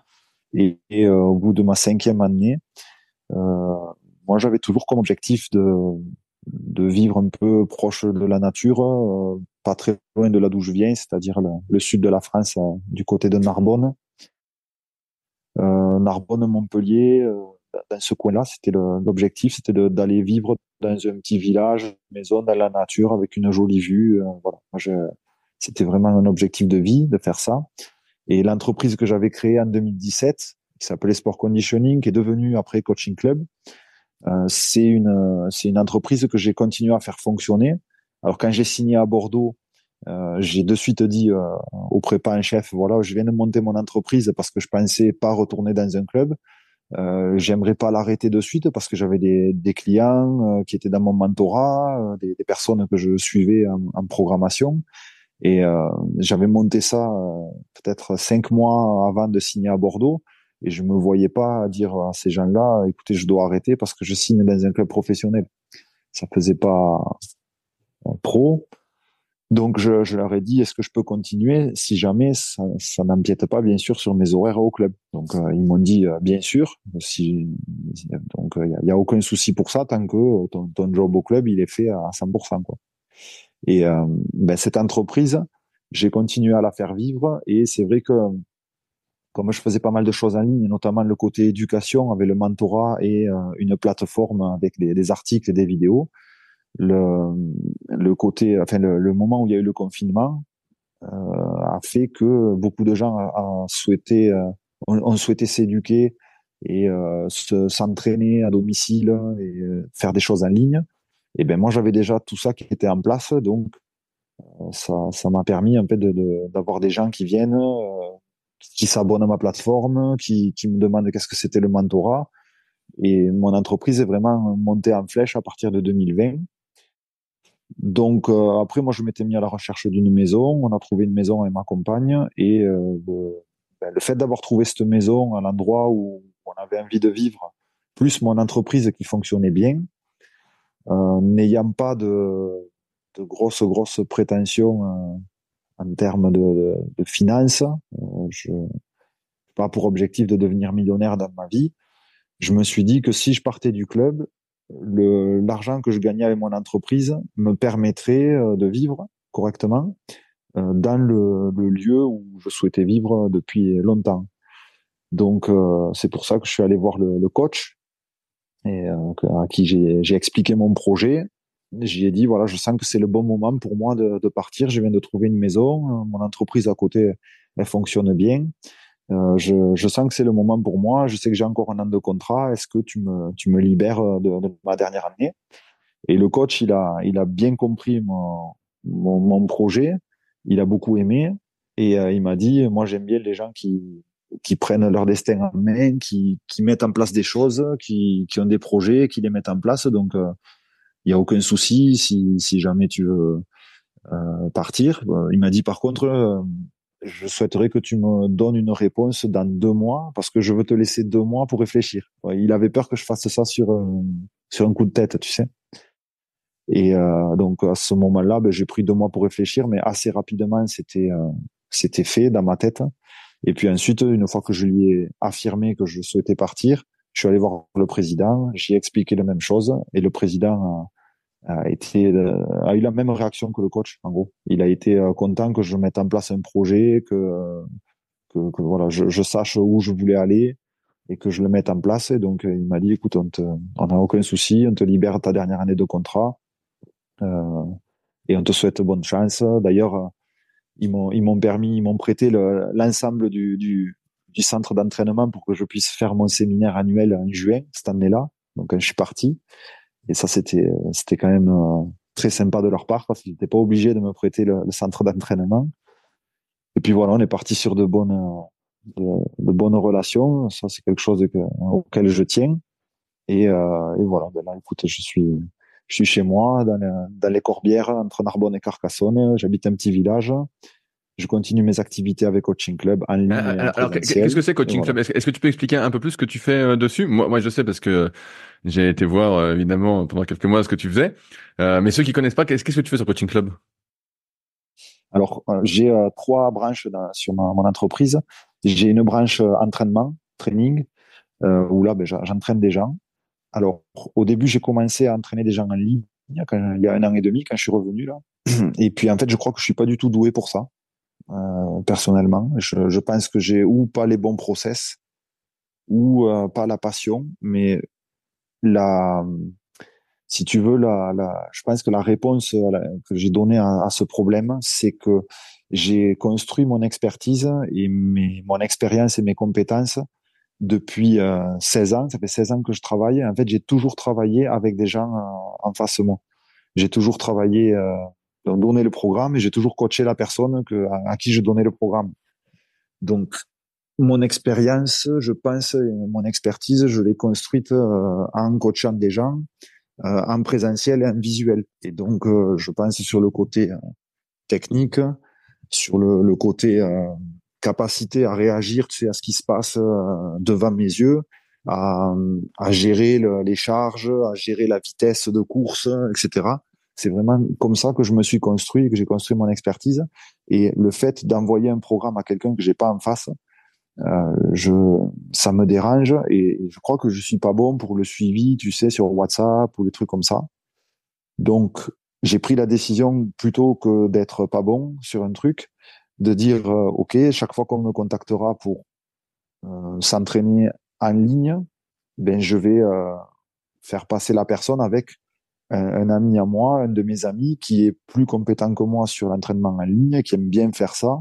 et, au bout de ma cinquième année euh, moi, j'avais toujours comme objectif de, de vivre un peu proche de la nature, euh, pas très loin de là d'où je viens, c'est-à-dire le, sud de la France, euh, du côté de Narbonne. Euh, Narbonne, Montpellier, euh, dans ce coin-là, c'était l'objectif, c'était d'aller vivre dans un petit village, maison dans la nature, avec une jolie vue. voilà, c'était vraiment un objectif de vie de faire ça. Et l'entreprise que j'avais créée en 2017, qui s'appelait Sport Conditioning, qui est devenue après Coaching Club, euh, c'est une c'est une entreprise que j'ai continué à faire fonctionner. Alors quand j'ai signé à Bordeaux, euh, j'ai de suite dit euh, au prépa en chef, voilà, je viens de monter mon entreprise parce que je pensais pas retourner dans un club. Euh, J'aimerais pas l'arrêter de suite parce que j'avais des, des clients euh, qui étaient dans mon mentorat, des, des, personnes que je suivais en, en programmation. Et j'avais monté ça peut-être cinq mois avant de signer à Bordeaux et je me voyais pas dire à ces gens-là, écoutez, je dois arrêter parce que je signe dans un club professionnel. Ça faisait pas pro. Donc je, je leur ai dit, est-ce que je peux continuer? Si jamais ça, ça n'empiète pas bien sûr sur mes horaires au club. Donc euh, ils m'ont dit euh, bien sûr. Si, donc il n'y a, a, aucun souci pour ça tant que ton, ton, job au club il est fait à 100%. Quoi. Et euh, ben, cette entreprise, j'ai continué à la faire vivre et c'est vrai que comme je faisais pas mal de choses en ligne, notamment le côté éducation avec le mentorat et euh, une plateforme avec des, articles et des vidéos, le, le côté, enfin le, moment où il y a eu le confinement euh, a fait que beaucoup de gens ont souhaité, euh, ont, souhaité s'éduquer et s'entraîner à domicile et faire des choses en ligne. Et ben moi j'avais déjà tout ça qui était en place, donc ça ça m'a permis un peu de d'avoir des gens qui viennent qui s'abonnent à ma plateforme, qui, qui me demandent qu'est-ce que c'était le mentorat. Et mon entreprise est vraiment montée en flèche à partir de 2020. Donc euh, après, moi, je m'étais mis à la recherche d'une maison. On a trouvé une maison avec ma compagne. Et euh, ben, le fait d'avoir trouvé cette maison à l'endroit où on avait envie de vivre, plus mon entreprise qui fonctionnait bien, euh, n'ayant pas de, de grosses, grosses prétentions en termes de, de, finances. Euh, je pas pour objectif de devenir millionnaire dans ma vie. Je me suis dit que si je partais du club, le l'argent que je gagnais avec mon entreprise me permettrait euh, de vivre correctement, dans le, le, lieu où je souhaitais vivre depuis longtemps. Donc c'est pour ça que je suis allé voir le, le coach et à qui j'ai expliqué mon projet. J'y ai dit voilà, je sens que c'est le bon moment pour moi de, de, partir. Je viens de trouver une maison, mon entreprise à côté, elle fonctionne bien. Euh, je, je, sens que c'est le moment pour moi. Je sais que j'ai encore un an de contrat. Est-ce que tu me, tu me libères de, de, ma dernière année? Et le coach, il a, il a bien compris mon, mon, mon projet. Il a beaucoup aimé et euh, il m'a dit, moi j'aime bien les gens qui, qui prennent leur destin en main, qui, qui mettent en place des choses, qui, qui ont des projets, qui les mettent en place. Donc euh, il y a aucun souci si, si jamais tu veux euh, partir. Il m'a dit par contre je souhaiterais que tu me donnes une réponse dans deux mois parce que je veux te laisser deux mois pour réfléchir. Il avait peur que je fasse ça sur un, sur un coup de tête, tu sais. Et euh, donc à ce moment-là, ben, j'ai pris deux mois pour réfléchir, mais assez rapidement, c'était euh, c'était fait dans ma tête. Et puis ensuite, une fois que je lui ai affirmé que je souhaitais partir, je suis allé voir le président, j'ai expliqué la même chose, et le président a été euh, a eu la même réaction que le coach en gros. Il a été euh, content que je mette en place un projet que que, que voilà je, sache où je voulais aller et que je le mette en place. Et donc il m'a dit écoute on te on a aucun souci on te libère ta dernière année de contrat euh, et on te souhaite bonne chance. D'ailleurs ils m'ont ils m'ont permis ils m'ont prêté l'ensemble du, du du centre d'entraînement pour que je puisse faire mon séminaire annuel en juin cette année-là. Donc je suis parti et ça, c'était c'était quand même euh, très sympa de leur part parce qu'ils n'étaient pas obligés de me prêter le, centre d'entraînement. Et puis voilà, on est parti sur de bonnes de, bonnes relations. Ça, c'est quelque chose que, auquel je tiens. Et, euh, et voilà, ben là, écoute, je suis je suis chez moi dans les Corbières entre Narbonne et Carcassonne. J'habite un petit village je continue mes activités avec Coaching Club en ligne. Euh, alors, qu'est-ce que c'est Coaching Club? Est-ce que tu peux expliquer un peu plus ce que tu fais euh, dessus? Moi, moi, je sais parce que j'ai été voir euh, évidemment pendant quelques mois ce que tu faisais. mais ceux qui connaissent pas, qu'est-ce que tu fais sur Coaching Club? Alors, j'ai trois branches dans, sur ma, mon entreprise. J'ai une branche entraînement, training, où là, ben, j'entraîne des gens. Alors, au début, j'ai commencé à entraîner des gens en ligne quand, il y a un an et demi quand je suis revenu là. (clears throat) Et puis, en fait, je crois que je suis pas du tout doué pour ça. Euh, personnellement. Je, je, pense que j'ai ou pas les bons process ou euh, pas la passion, mais la, si tu veux, la, la, je pense que la réponse que j'ai donnée à, à, ce problème, c'est que j'ai construit mon expertise et mes, mon expérience et mes compétences depuis euh, 16 ans. Ça fait 16 ans que je travaille. En fait, j'ai toujours travaillé avec des gens euh, en face de moi. J'ai toujours travaillé euh, donner le programme et j'ai toujours coaché la personne à, qui je donnais le programme. Donc, mon expérience, je pense, mon expertise, je l'ai construite euh, en coachant des gens, euh, en présentiel et en visuel. Et donc, euh, je pense sur le côté technique, sur le, le côté capacité à réagir tu sais, à ce qui se passe devant mes yeux, à, à gérer le, les charges, à gérer la vitesse de course, etc. C'est vraiment comme ça que je me suis construit, que j'ai construit mon expertise. Et le fait d'envoyer un programme à quelqu'un que j'ai pas en face, euh, ça me dérange et je crois que je suis pas bon pour le suivi, tu sais, sur WhatsApp ou des trucs comme ça. Donc, j'ai pris la décision plutôt que d'être pas bon sur un truc, de dire euh, ok, chaque fois qu'on me contactera pour euh, s'entraîner en ligne, ben je vais faire passer la personne avec un, ami à moi, un de mes amis, qui est plus compétent que moi sur l'entraînement en ligne, qui aime bien faire ça,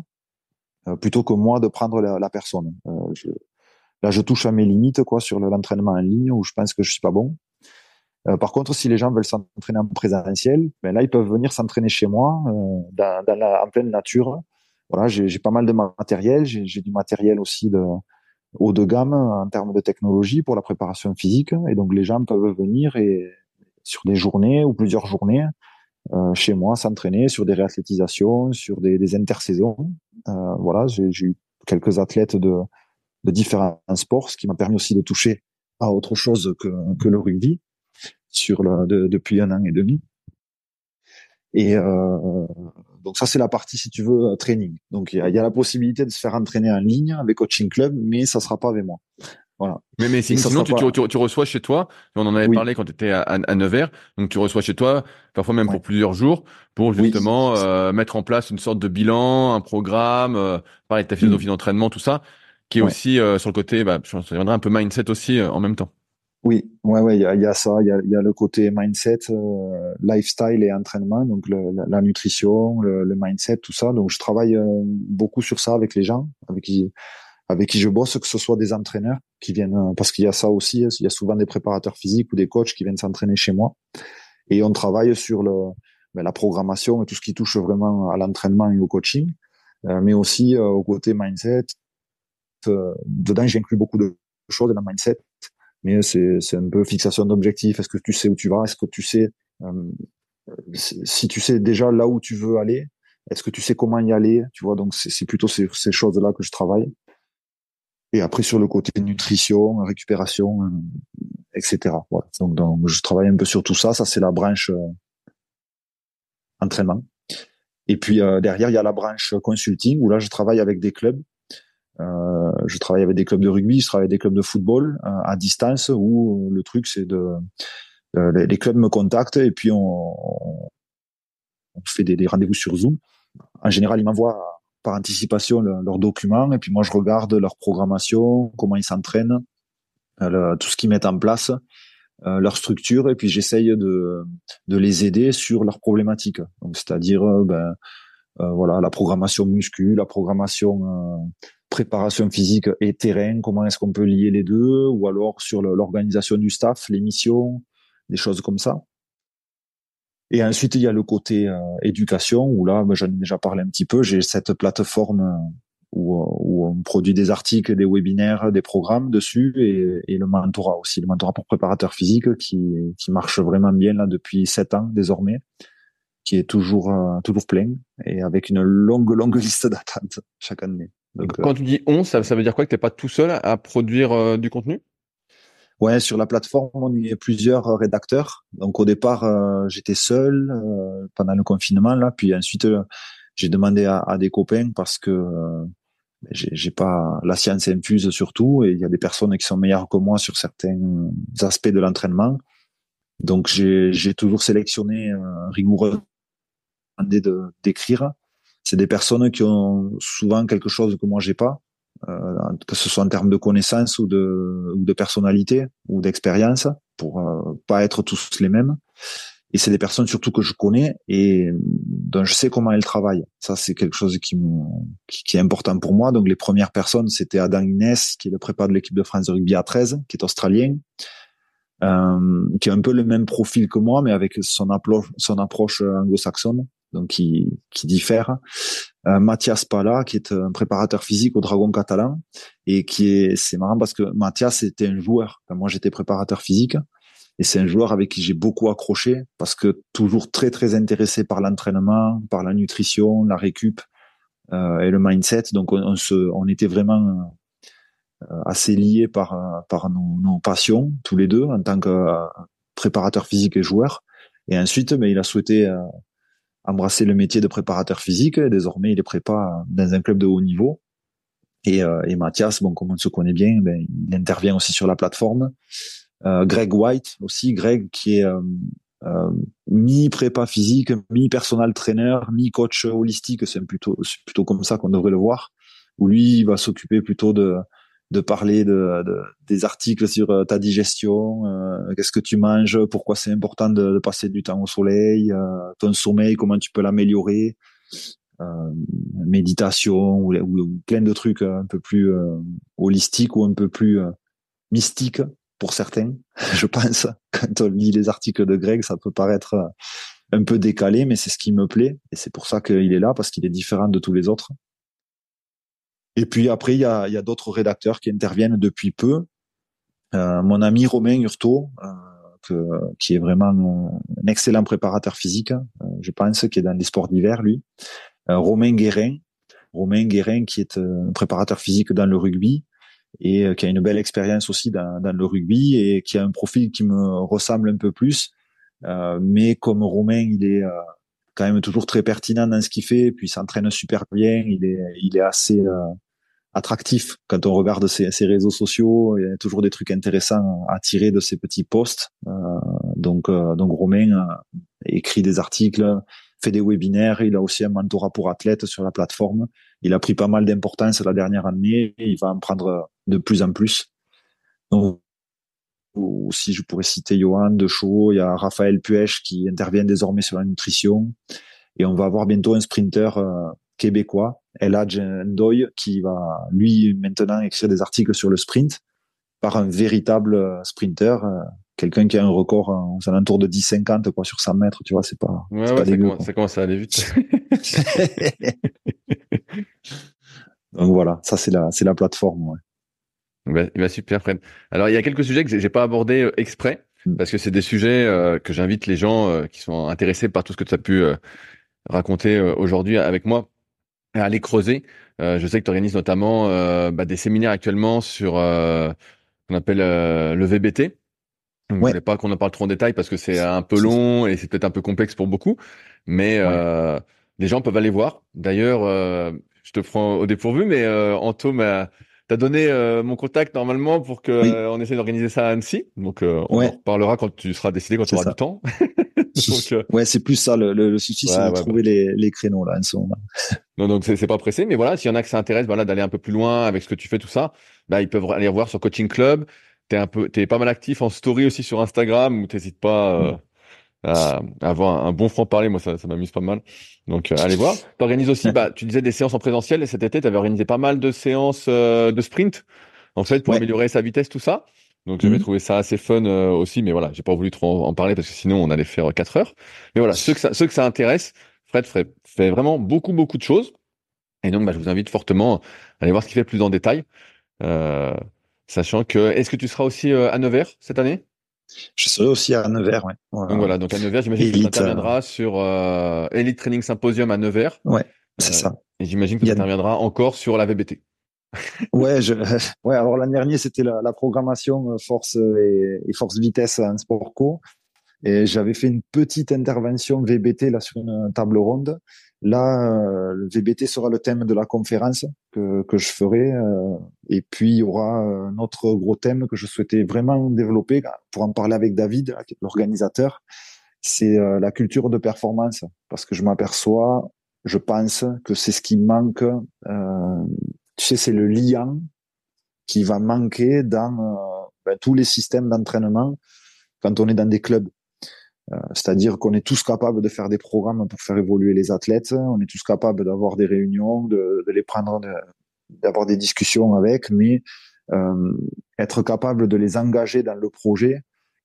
euh, plutôt que moi de prendre la, personne. Euh, je, là, je touche à mes limites quoi sur l'entraînement en ligne où je pense que je suis pas bon. Euh, par contre, si les gens veulent s'entraîner en présentiel, ben là, ils peuvent venir s'entraîner chez moi, dans, dans la, en pleine nature. Voilà, j'ai pas mal de matériel. J'ai du matériel aussi de haut de gamme en termes de technologie pour la préparation physique. Et donc, les gens peuvent venir et sur des journées ou plusieurs journées euh, chez moi s'entraîner sur des réathlétisations, sur des, des intersaisons. Euh, voilà, j'ai eu quelques athlètes de, différents sports, ce qui m'a permis aussi de toucher à autre chose que, que le rugby sur depuis un an et demi. Et euh, donc ça c'est la partie si tu veux training. Donc il y a, y a, la possibilité de se faire entraîner en ligne avec coaching club, mais ça sera pas avec moi. Voilà. Mais, mais sinon, tu, tu, tu, reçois chez toi, on en avait parlé quand tu étais à, à, Nevers, donc tu reçois chez toi, parfois même pour plusieurs jours, pour justement euh, mettre en place une sorte de bilan, un programme, euh, parler de ta philosophie mm. d'entraînement, tout ça, qui est aussi euh, sur le côté, bah, je pense, un peu mindset aussi euh, en même temps. Oui, ouais, ouais, il y a, y a, ça, il y a, y a, le côté mindset, euh, lifestyle et entraînement, donc le, la, nutrition, le, le, mindset, tout ça. Donc je travaille beaucoup sur ça avec les gens, avec qui avec qui je bosse, que ce soit des entraîneurs qui viennent, euh, parce qu'il y a ça aussi, il y a souvent des préparateurs physiques ou des coachs qui viennent s'entraîner chez moi, et on travaille sur le, ben, la programmation et tout ce qui touche vraiment à l'entraînement et au coaching, euh, mais aussi euh, au côté mindset. dedans, j'inclus beaucoup de choses dans mindset, mais c'est c'est un peu fixation d'objectifs. Est-ce que tu sais où tu vas? Est-ce que tu sais si tu sais déjà là où tu veux aller Est-ce que tu sais comment y aller? Tu vois, donc c'est plutôt ces, ces choses-là que je travaille. Et après sur le côté nutrition, récupération, euh, etc. Voilà. Donc, donc, je travaille un peu sur tout ça. Ça c'est la branche euh, entraînement. Et puis euh, derrière il y a la branche consulting où là je travaille avec des clubs. Euh, je travaille avec des clubs de rugby, je travaille avec des clubs de football à distance où le truc c'est de les, clubs me contactent et puis on, on fait des, des rendez-vous sur Zoom. En général, ils m'envoient par anticipation leurs documents et puis moi je regarde leur programmation, comment ils s'entraînent, euh, tout ce qu'ils mettent en place, euh, leur structure et puis j'essaye de, les aider sur leurs problématiques. C'est-à-dire euh, ben voilà la programmation muscu, la programmation préparation physique et terrain, comment est-ce qu'on peut lier les deux ou alors sur l'organisation du staff, les missions, des choses comme ça. Et ensuite, il y a le côté euh, éducation, où là, j'en ai déjà parlé un petit peu, j'ai cette plateforme euh, où, euh, où, on produit des articles, des webinaires, des programmes dessus, et, et, le mentorat aussi, le mentorat pour préparateur physique, qui, qui marche vraiment bien là depuis sept ans désormais, qui est toujours, toujours plein, et avec une longue, longue (laughs) liste d'attente chaque année. Donc, Quand tu dis on, ça, ça veut dire quoi? Que tu n'es pas tout seul à produire du contenu? Ouais, sur la plateforme, on y est plusieurs euh, rédacteurs. Donc au départ, euh, j'étais seul euh, pendant le confinement là, puis ensuite j'ai demandé à, à, des copains parce que j'ai pas la science infuse surtout et il y a des personnes qui sont meilleures que moi sur certains aspects de l'entraînement. Donc j'ai toujours sélectionné rigoureusement d'écrire. C'est des personnes qui ont souvent quelque chose que moi j'ai pas euh, que ce soit en termes de connaissances ou de, ou de personnalité ou d'expérience, pour euh, pas être tous les mêmes. Et c'est des personnes surtout que je connais et dont je sais comment elles travaillent. Ça, c'est quelque chose qui, me, qui, est important pour moi. Donc, les premières personnes, c'était Adam Inès, qui est le prépa de l'équipe de France de rugby à 13, qui est australien, euh, qui a un peu le même profil que moi, mais avec son, approche, son approche anglo-saxonne donc qui, qui diffère. Euh, Mathias Pala, qui est un préparateur physique au Dragon catalan, et qui est, c'est marrant parce que Mathias était un joueur. moi, j'étais préparateur physique, et c'est un joueur avec qui j'ai beaucoup accroché parce que toujours très très intéressé par l'entraînement, par la nutrition, la récup euh, et le mindset. Donc on, se, on était vraiment euh, assez liés par par nos, nos, passions tous les deux en tant que euh, préparateur physique et joueur. Et ensuite, mais il a souhaité embrasser le métier de préparateur physique. Désormais, il est prépa dans un club de haut niveau. Et, euh, et Mathias, bon, comme on se connaît bien, ben, il intervient aussi sur la plateforme. Euh, Greg White aussi, Greg qui est euh, euh mi-prépa physique, mi-personal trainer, mi-coach holistique, c'est plutôt, plutôt comme ça qu'on devrait le voir, où lui il va s'occuper plutôt de, de parler de, de, des articles sur euh, ta digestion, euh, qu'est-ce que tu manges, pourquoi c'est important de, de, passer du temps au soleil, euh, ton sommeil, comment tu peux l'améliorer, euh, méditation ou, ou, plein de trucs un peu plus holistiques ou un peu plus mystiques pour certains. (laughs) Je pense quand on lit les articles de Greg, ça peut paraître un peu décalé, mais c'est ce qui me plaît et c'est pour ça qu'il est là parce qu'il est différent de tous les autres. Et puis après, il y a, y a d'autres rédacteurs qui interviennent depuis peu. Euh, mon ami Romain Hurtaud, euh, que, qui est vraiment un excellent préparateur physique, euh, je pense, qui est dans les sports d'hiver, lui. Euh, Romain Guérin, Romain Guérin qui est un préparateur physique dans le rugby et qui a une belle expérience aussi dans, dans, le rugby et qui a un profil qui me ressemble un peu plus. mais comme Romain, il est quand même toujours très pertinent dans ce qu'il fait, puis il s'entraîne super bien, il est, il est assez attractif quand on regarde ces, ces, réseaux sociaux. Il y a toujours des trucs intéressants à tirer de ces petits posts. Euh, donc, euh, donc Romain euh, écrit des articles, fait des webinaires. Il a aussi un mentorat pour athlètes sur la plateforme. Il a pris pas mal d'importance la dernière année. Il va en prendre de plus en plus. Donc, aussi, je pourrais citer Johan de Chaux. Il y a Raphaël Puech qui intervient désormais sur la nutrition. Et on va avoir bientôt un sprinter québécois, Eladj Ndoye, qui va lui maintenant écrire des articles sur le sprint par un véritable euh, sprinter, euh, quelqu'un qui a un record aux alentours de 10-50 quoi sur 100 mètres, tu vois, c'est pas. Ouais, ouais, ça, commence, ça, commence, à aller vite. (laughs) Donc voilà, ça c'est la c'est la plateforme. Ouais. Bah, bah, super Fred. Alors il y a quelques sujets que j'ai pas abordés euh, exprès mm. parce que c'est des sujets que j'invite les gens qui sont intéressés par tout ce que tu as pu raconter aujourd'hui avec moi à aller creuser. Euh, je sais que tu organises notamment euh, bah, des séminaires actuellement sur euh, qu'on appelle euh, le VBT. Je ne pas qu'on en parle trop en détail parce que c'est un peu long et c'est peut-être un peu complexe pour beaucoup, mais euh, les gens peuvent aller voir. D'ailleurs, je te prends au dépourvu, mais Anto m'a T'as donné mon contact normalement pour que on essaie d'organiser ça à Annecy. Donc on en reparlera quand tu seras décidé, quand tu auras du temps. (laughs) Euh, ouais, c'est plus ça le, le, souci, c'est de trouver bah. les, les, créneaux là. Non, donc c'est pas pressé, mais voilà, s'il y en a que ça intéresse, voilà, d'aller un peu plus loin avec ce que tu fais, tout ça, bah ils peuvent aller voir sur Coaching Club. T'es un peu, t'es pas mal actif en story aussi sur Instagram, où t'hésites pas euh, à, avoir un bon franc parler. Moi, ça, ça m'amuse pas mal. Donc euh, allez voir. T'organises aussi, bah, tu disais des séances en présentiel. Et cet été, t'avais organisé pas mal de séances de sprint, en fait, pour améliorer sa vitesse, tout ça. Donc j'avais mhm. trouvé ça assez fun euh, aussi, mais voilà, j'ai pas voulu trop en, parler parce que sinon on allait faire quatre heures. Mais voilà, ceux que ça, ceux que ça intéresse, Fred fait, fait vraiment beaucoup beaucoup de choses. Et donc bah, je vous invite fortement à aller voir ce qu'il fait plus en détail. Euh, sachant que, est-ce que tu seras aussi euh, à Nevers cette année? Je serai aussi à Nevers, ouais. Donc voilà, donc à Nevers, j'imagine que tu interviendras sur Elite Training Symposium à Nevers. Ouais, c'est ça. Et j'imagine que tu interviendras encore sur la VBT (laughs) ouais, je, ouais. Alors l'an dernier, c'était la, la, programmation euh, force et, et, force vitesse en sport co, et j'avais fait une petite intervention VBT là sur une table ronde. Là, euh, le VBT sera le thème de la conférence que, que je ferai, euh, et puis il y aura un autre gros thème que je souhaitais vraiment développer pour en parler avec David, l'organisateur. C'est la culture de performance, parce que je m'aperçois, je pense que c'est ce qui manque euh, tu sais, c'est le lien qui va manquer dans euh, ben, tous les systèmes d'entraînement quand on est dans des clubs. Euh, c'est-à-dire qu'on est tous capables de faire des programmes pour faire évoluer les athlètes, on est tous capables d'avoir des réunions, de, de les prendre, d'avoir des discussions avec, mais euh, être capable de les engager dans le projet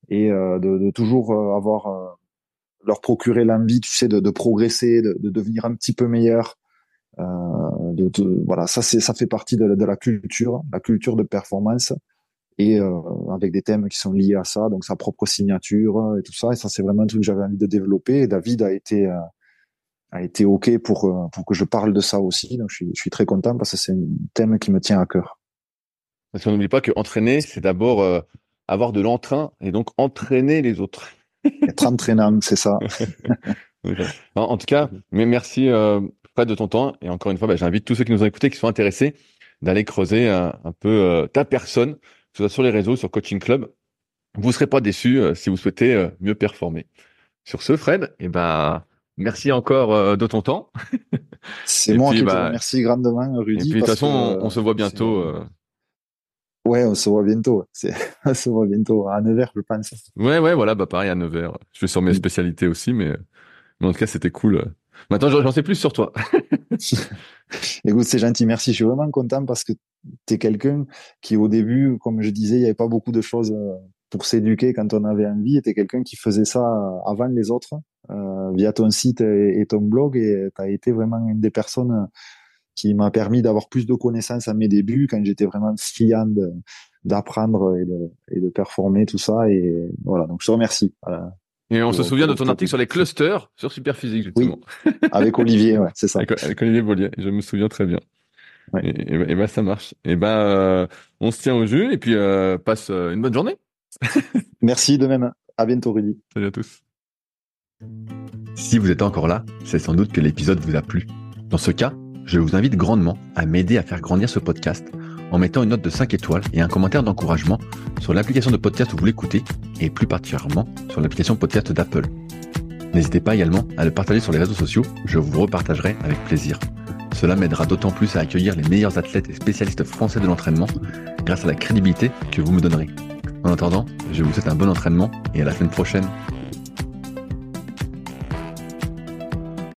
et de, de, toujours avoir leur procurer l'envie, tu sais, de, progresser, de, de, devenir un petit peu meilleur, euh, voilà, ça c'est ça fait partie de, la culture, la culture de performance et euh, avec des thèmes qui sont liés à ça, donc sa propre signature et tout ça. Et ça c'est vraiment un truc que j'avais envie de développer. Et David a été euh, a été ok pour euh, pour que je parle de ça aussi. Donc je suis je suis très content parce que c'est un thème qui me tient à cœur. Parce qu'on n'oublie pas que entraîner, c'est d'abord avoir de l'entrain et donc entraîner les autres. (laughs) Être entraînant, c'est ça. (laughs) en tout cas, mais merci euh, Fred de ton temps. Et encore une fois, bah, j'invite tous ceux qui nous ont écoutés, qui sont intéressés, d'aller creuser un, peu euh, ta personne, soit sur les réseaux, sur Coaching Club. Vous ne serez pas déçus euh, si vous souhaitez euh, mieux performer. Sur ce, Fred, eh ben, merci encore de ton temps. C'est moi qui te bah, remercie grandement, Rudy. Et puis de toute façon, on, se voit bientôt. Ouais, on se voit bientôt. on se voit bientôt à Nevers, je pense. Ouais, ouais, voilà, bah pareil à Nevers. Je vais sur mes spécialités aussi, mais, mais en tout cas, c'était cool Maintenant, j'en sais plus sur toi. (laughs) Écoute, c'est gentil, merci. Je suis vraiment content parce que tu es quelqu'un qui, au début, comme je disais, il n'y avait pas beaucoup de choses euh, pour s'éduquer quand on avait envie. Tu es quelqu'un qui faisait ça avant les autres, euh, via ton site et, ton blog. Et tu as été vraiment une des personnes qui m'a permis d'avoir plus de connaissances à mes débuts, quand j'étais vraiment friand d'apprendre et de, et de performer, tout ça. Et voilà, donc je te remercie. Voilà. Et on se souvient de ton article sur les clusters sur Superphysique, justement. Oui, (laughs) avec Olivier, ouais, c'est ça. Avec, Olivier Bollier, je me souviens très bien. Ouais. Et, et, bah, ça marche. Et ben, euh, on se tient au jeu et puis euh, passe euh, une bonne journée. (laughs) Merci de même. À bientôt, Rudy. Salut à tous. Si vous êtes encore là, c'est sans doute que l'épisode vous a plu. Dans ce cas, je vous invite grandement à m'aider à faire grandir ce podcast en mettant une note de 5 étoiles et un commentaire d'encouragement sur l'application de podcast où vous l'écoutez et plus particulièrement sur l'application podcast d'Apple. N'hésitez pas également à le partager sur les réseaux sociaux, je vous repartagerai avec plaisir. Cela m'aidera d'autant plus à accueillir les meilleurs athlètes et spécialistes français de l'entraînement grâce à la crédibilité que vous me donnerez. En attendant, je vous souhaite un bon entraînement et à la semaine prochaine.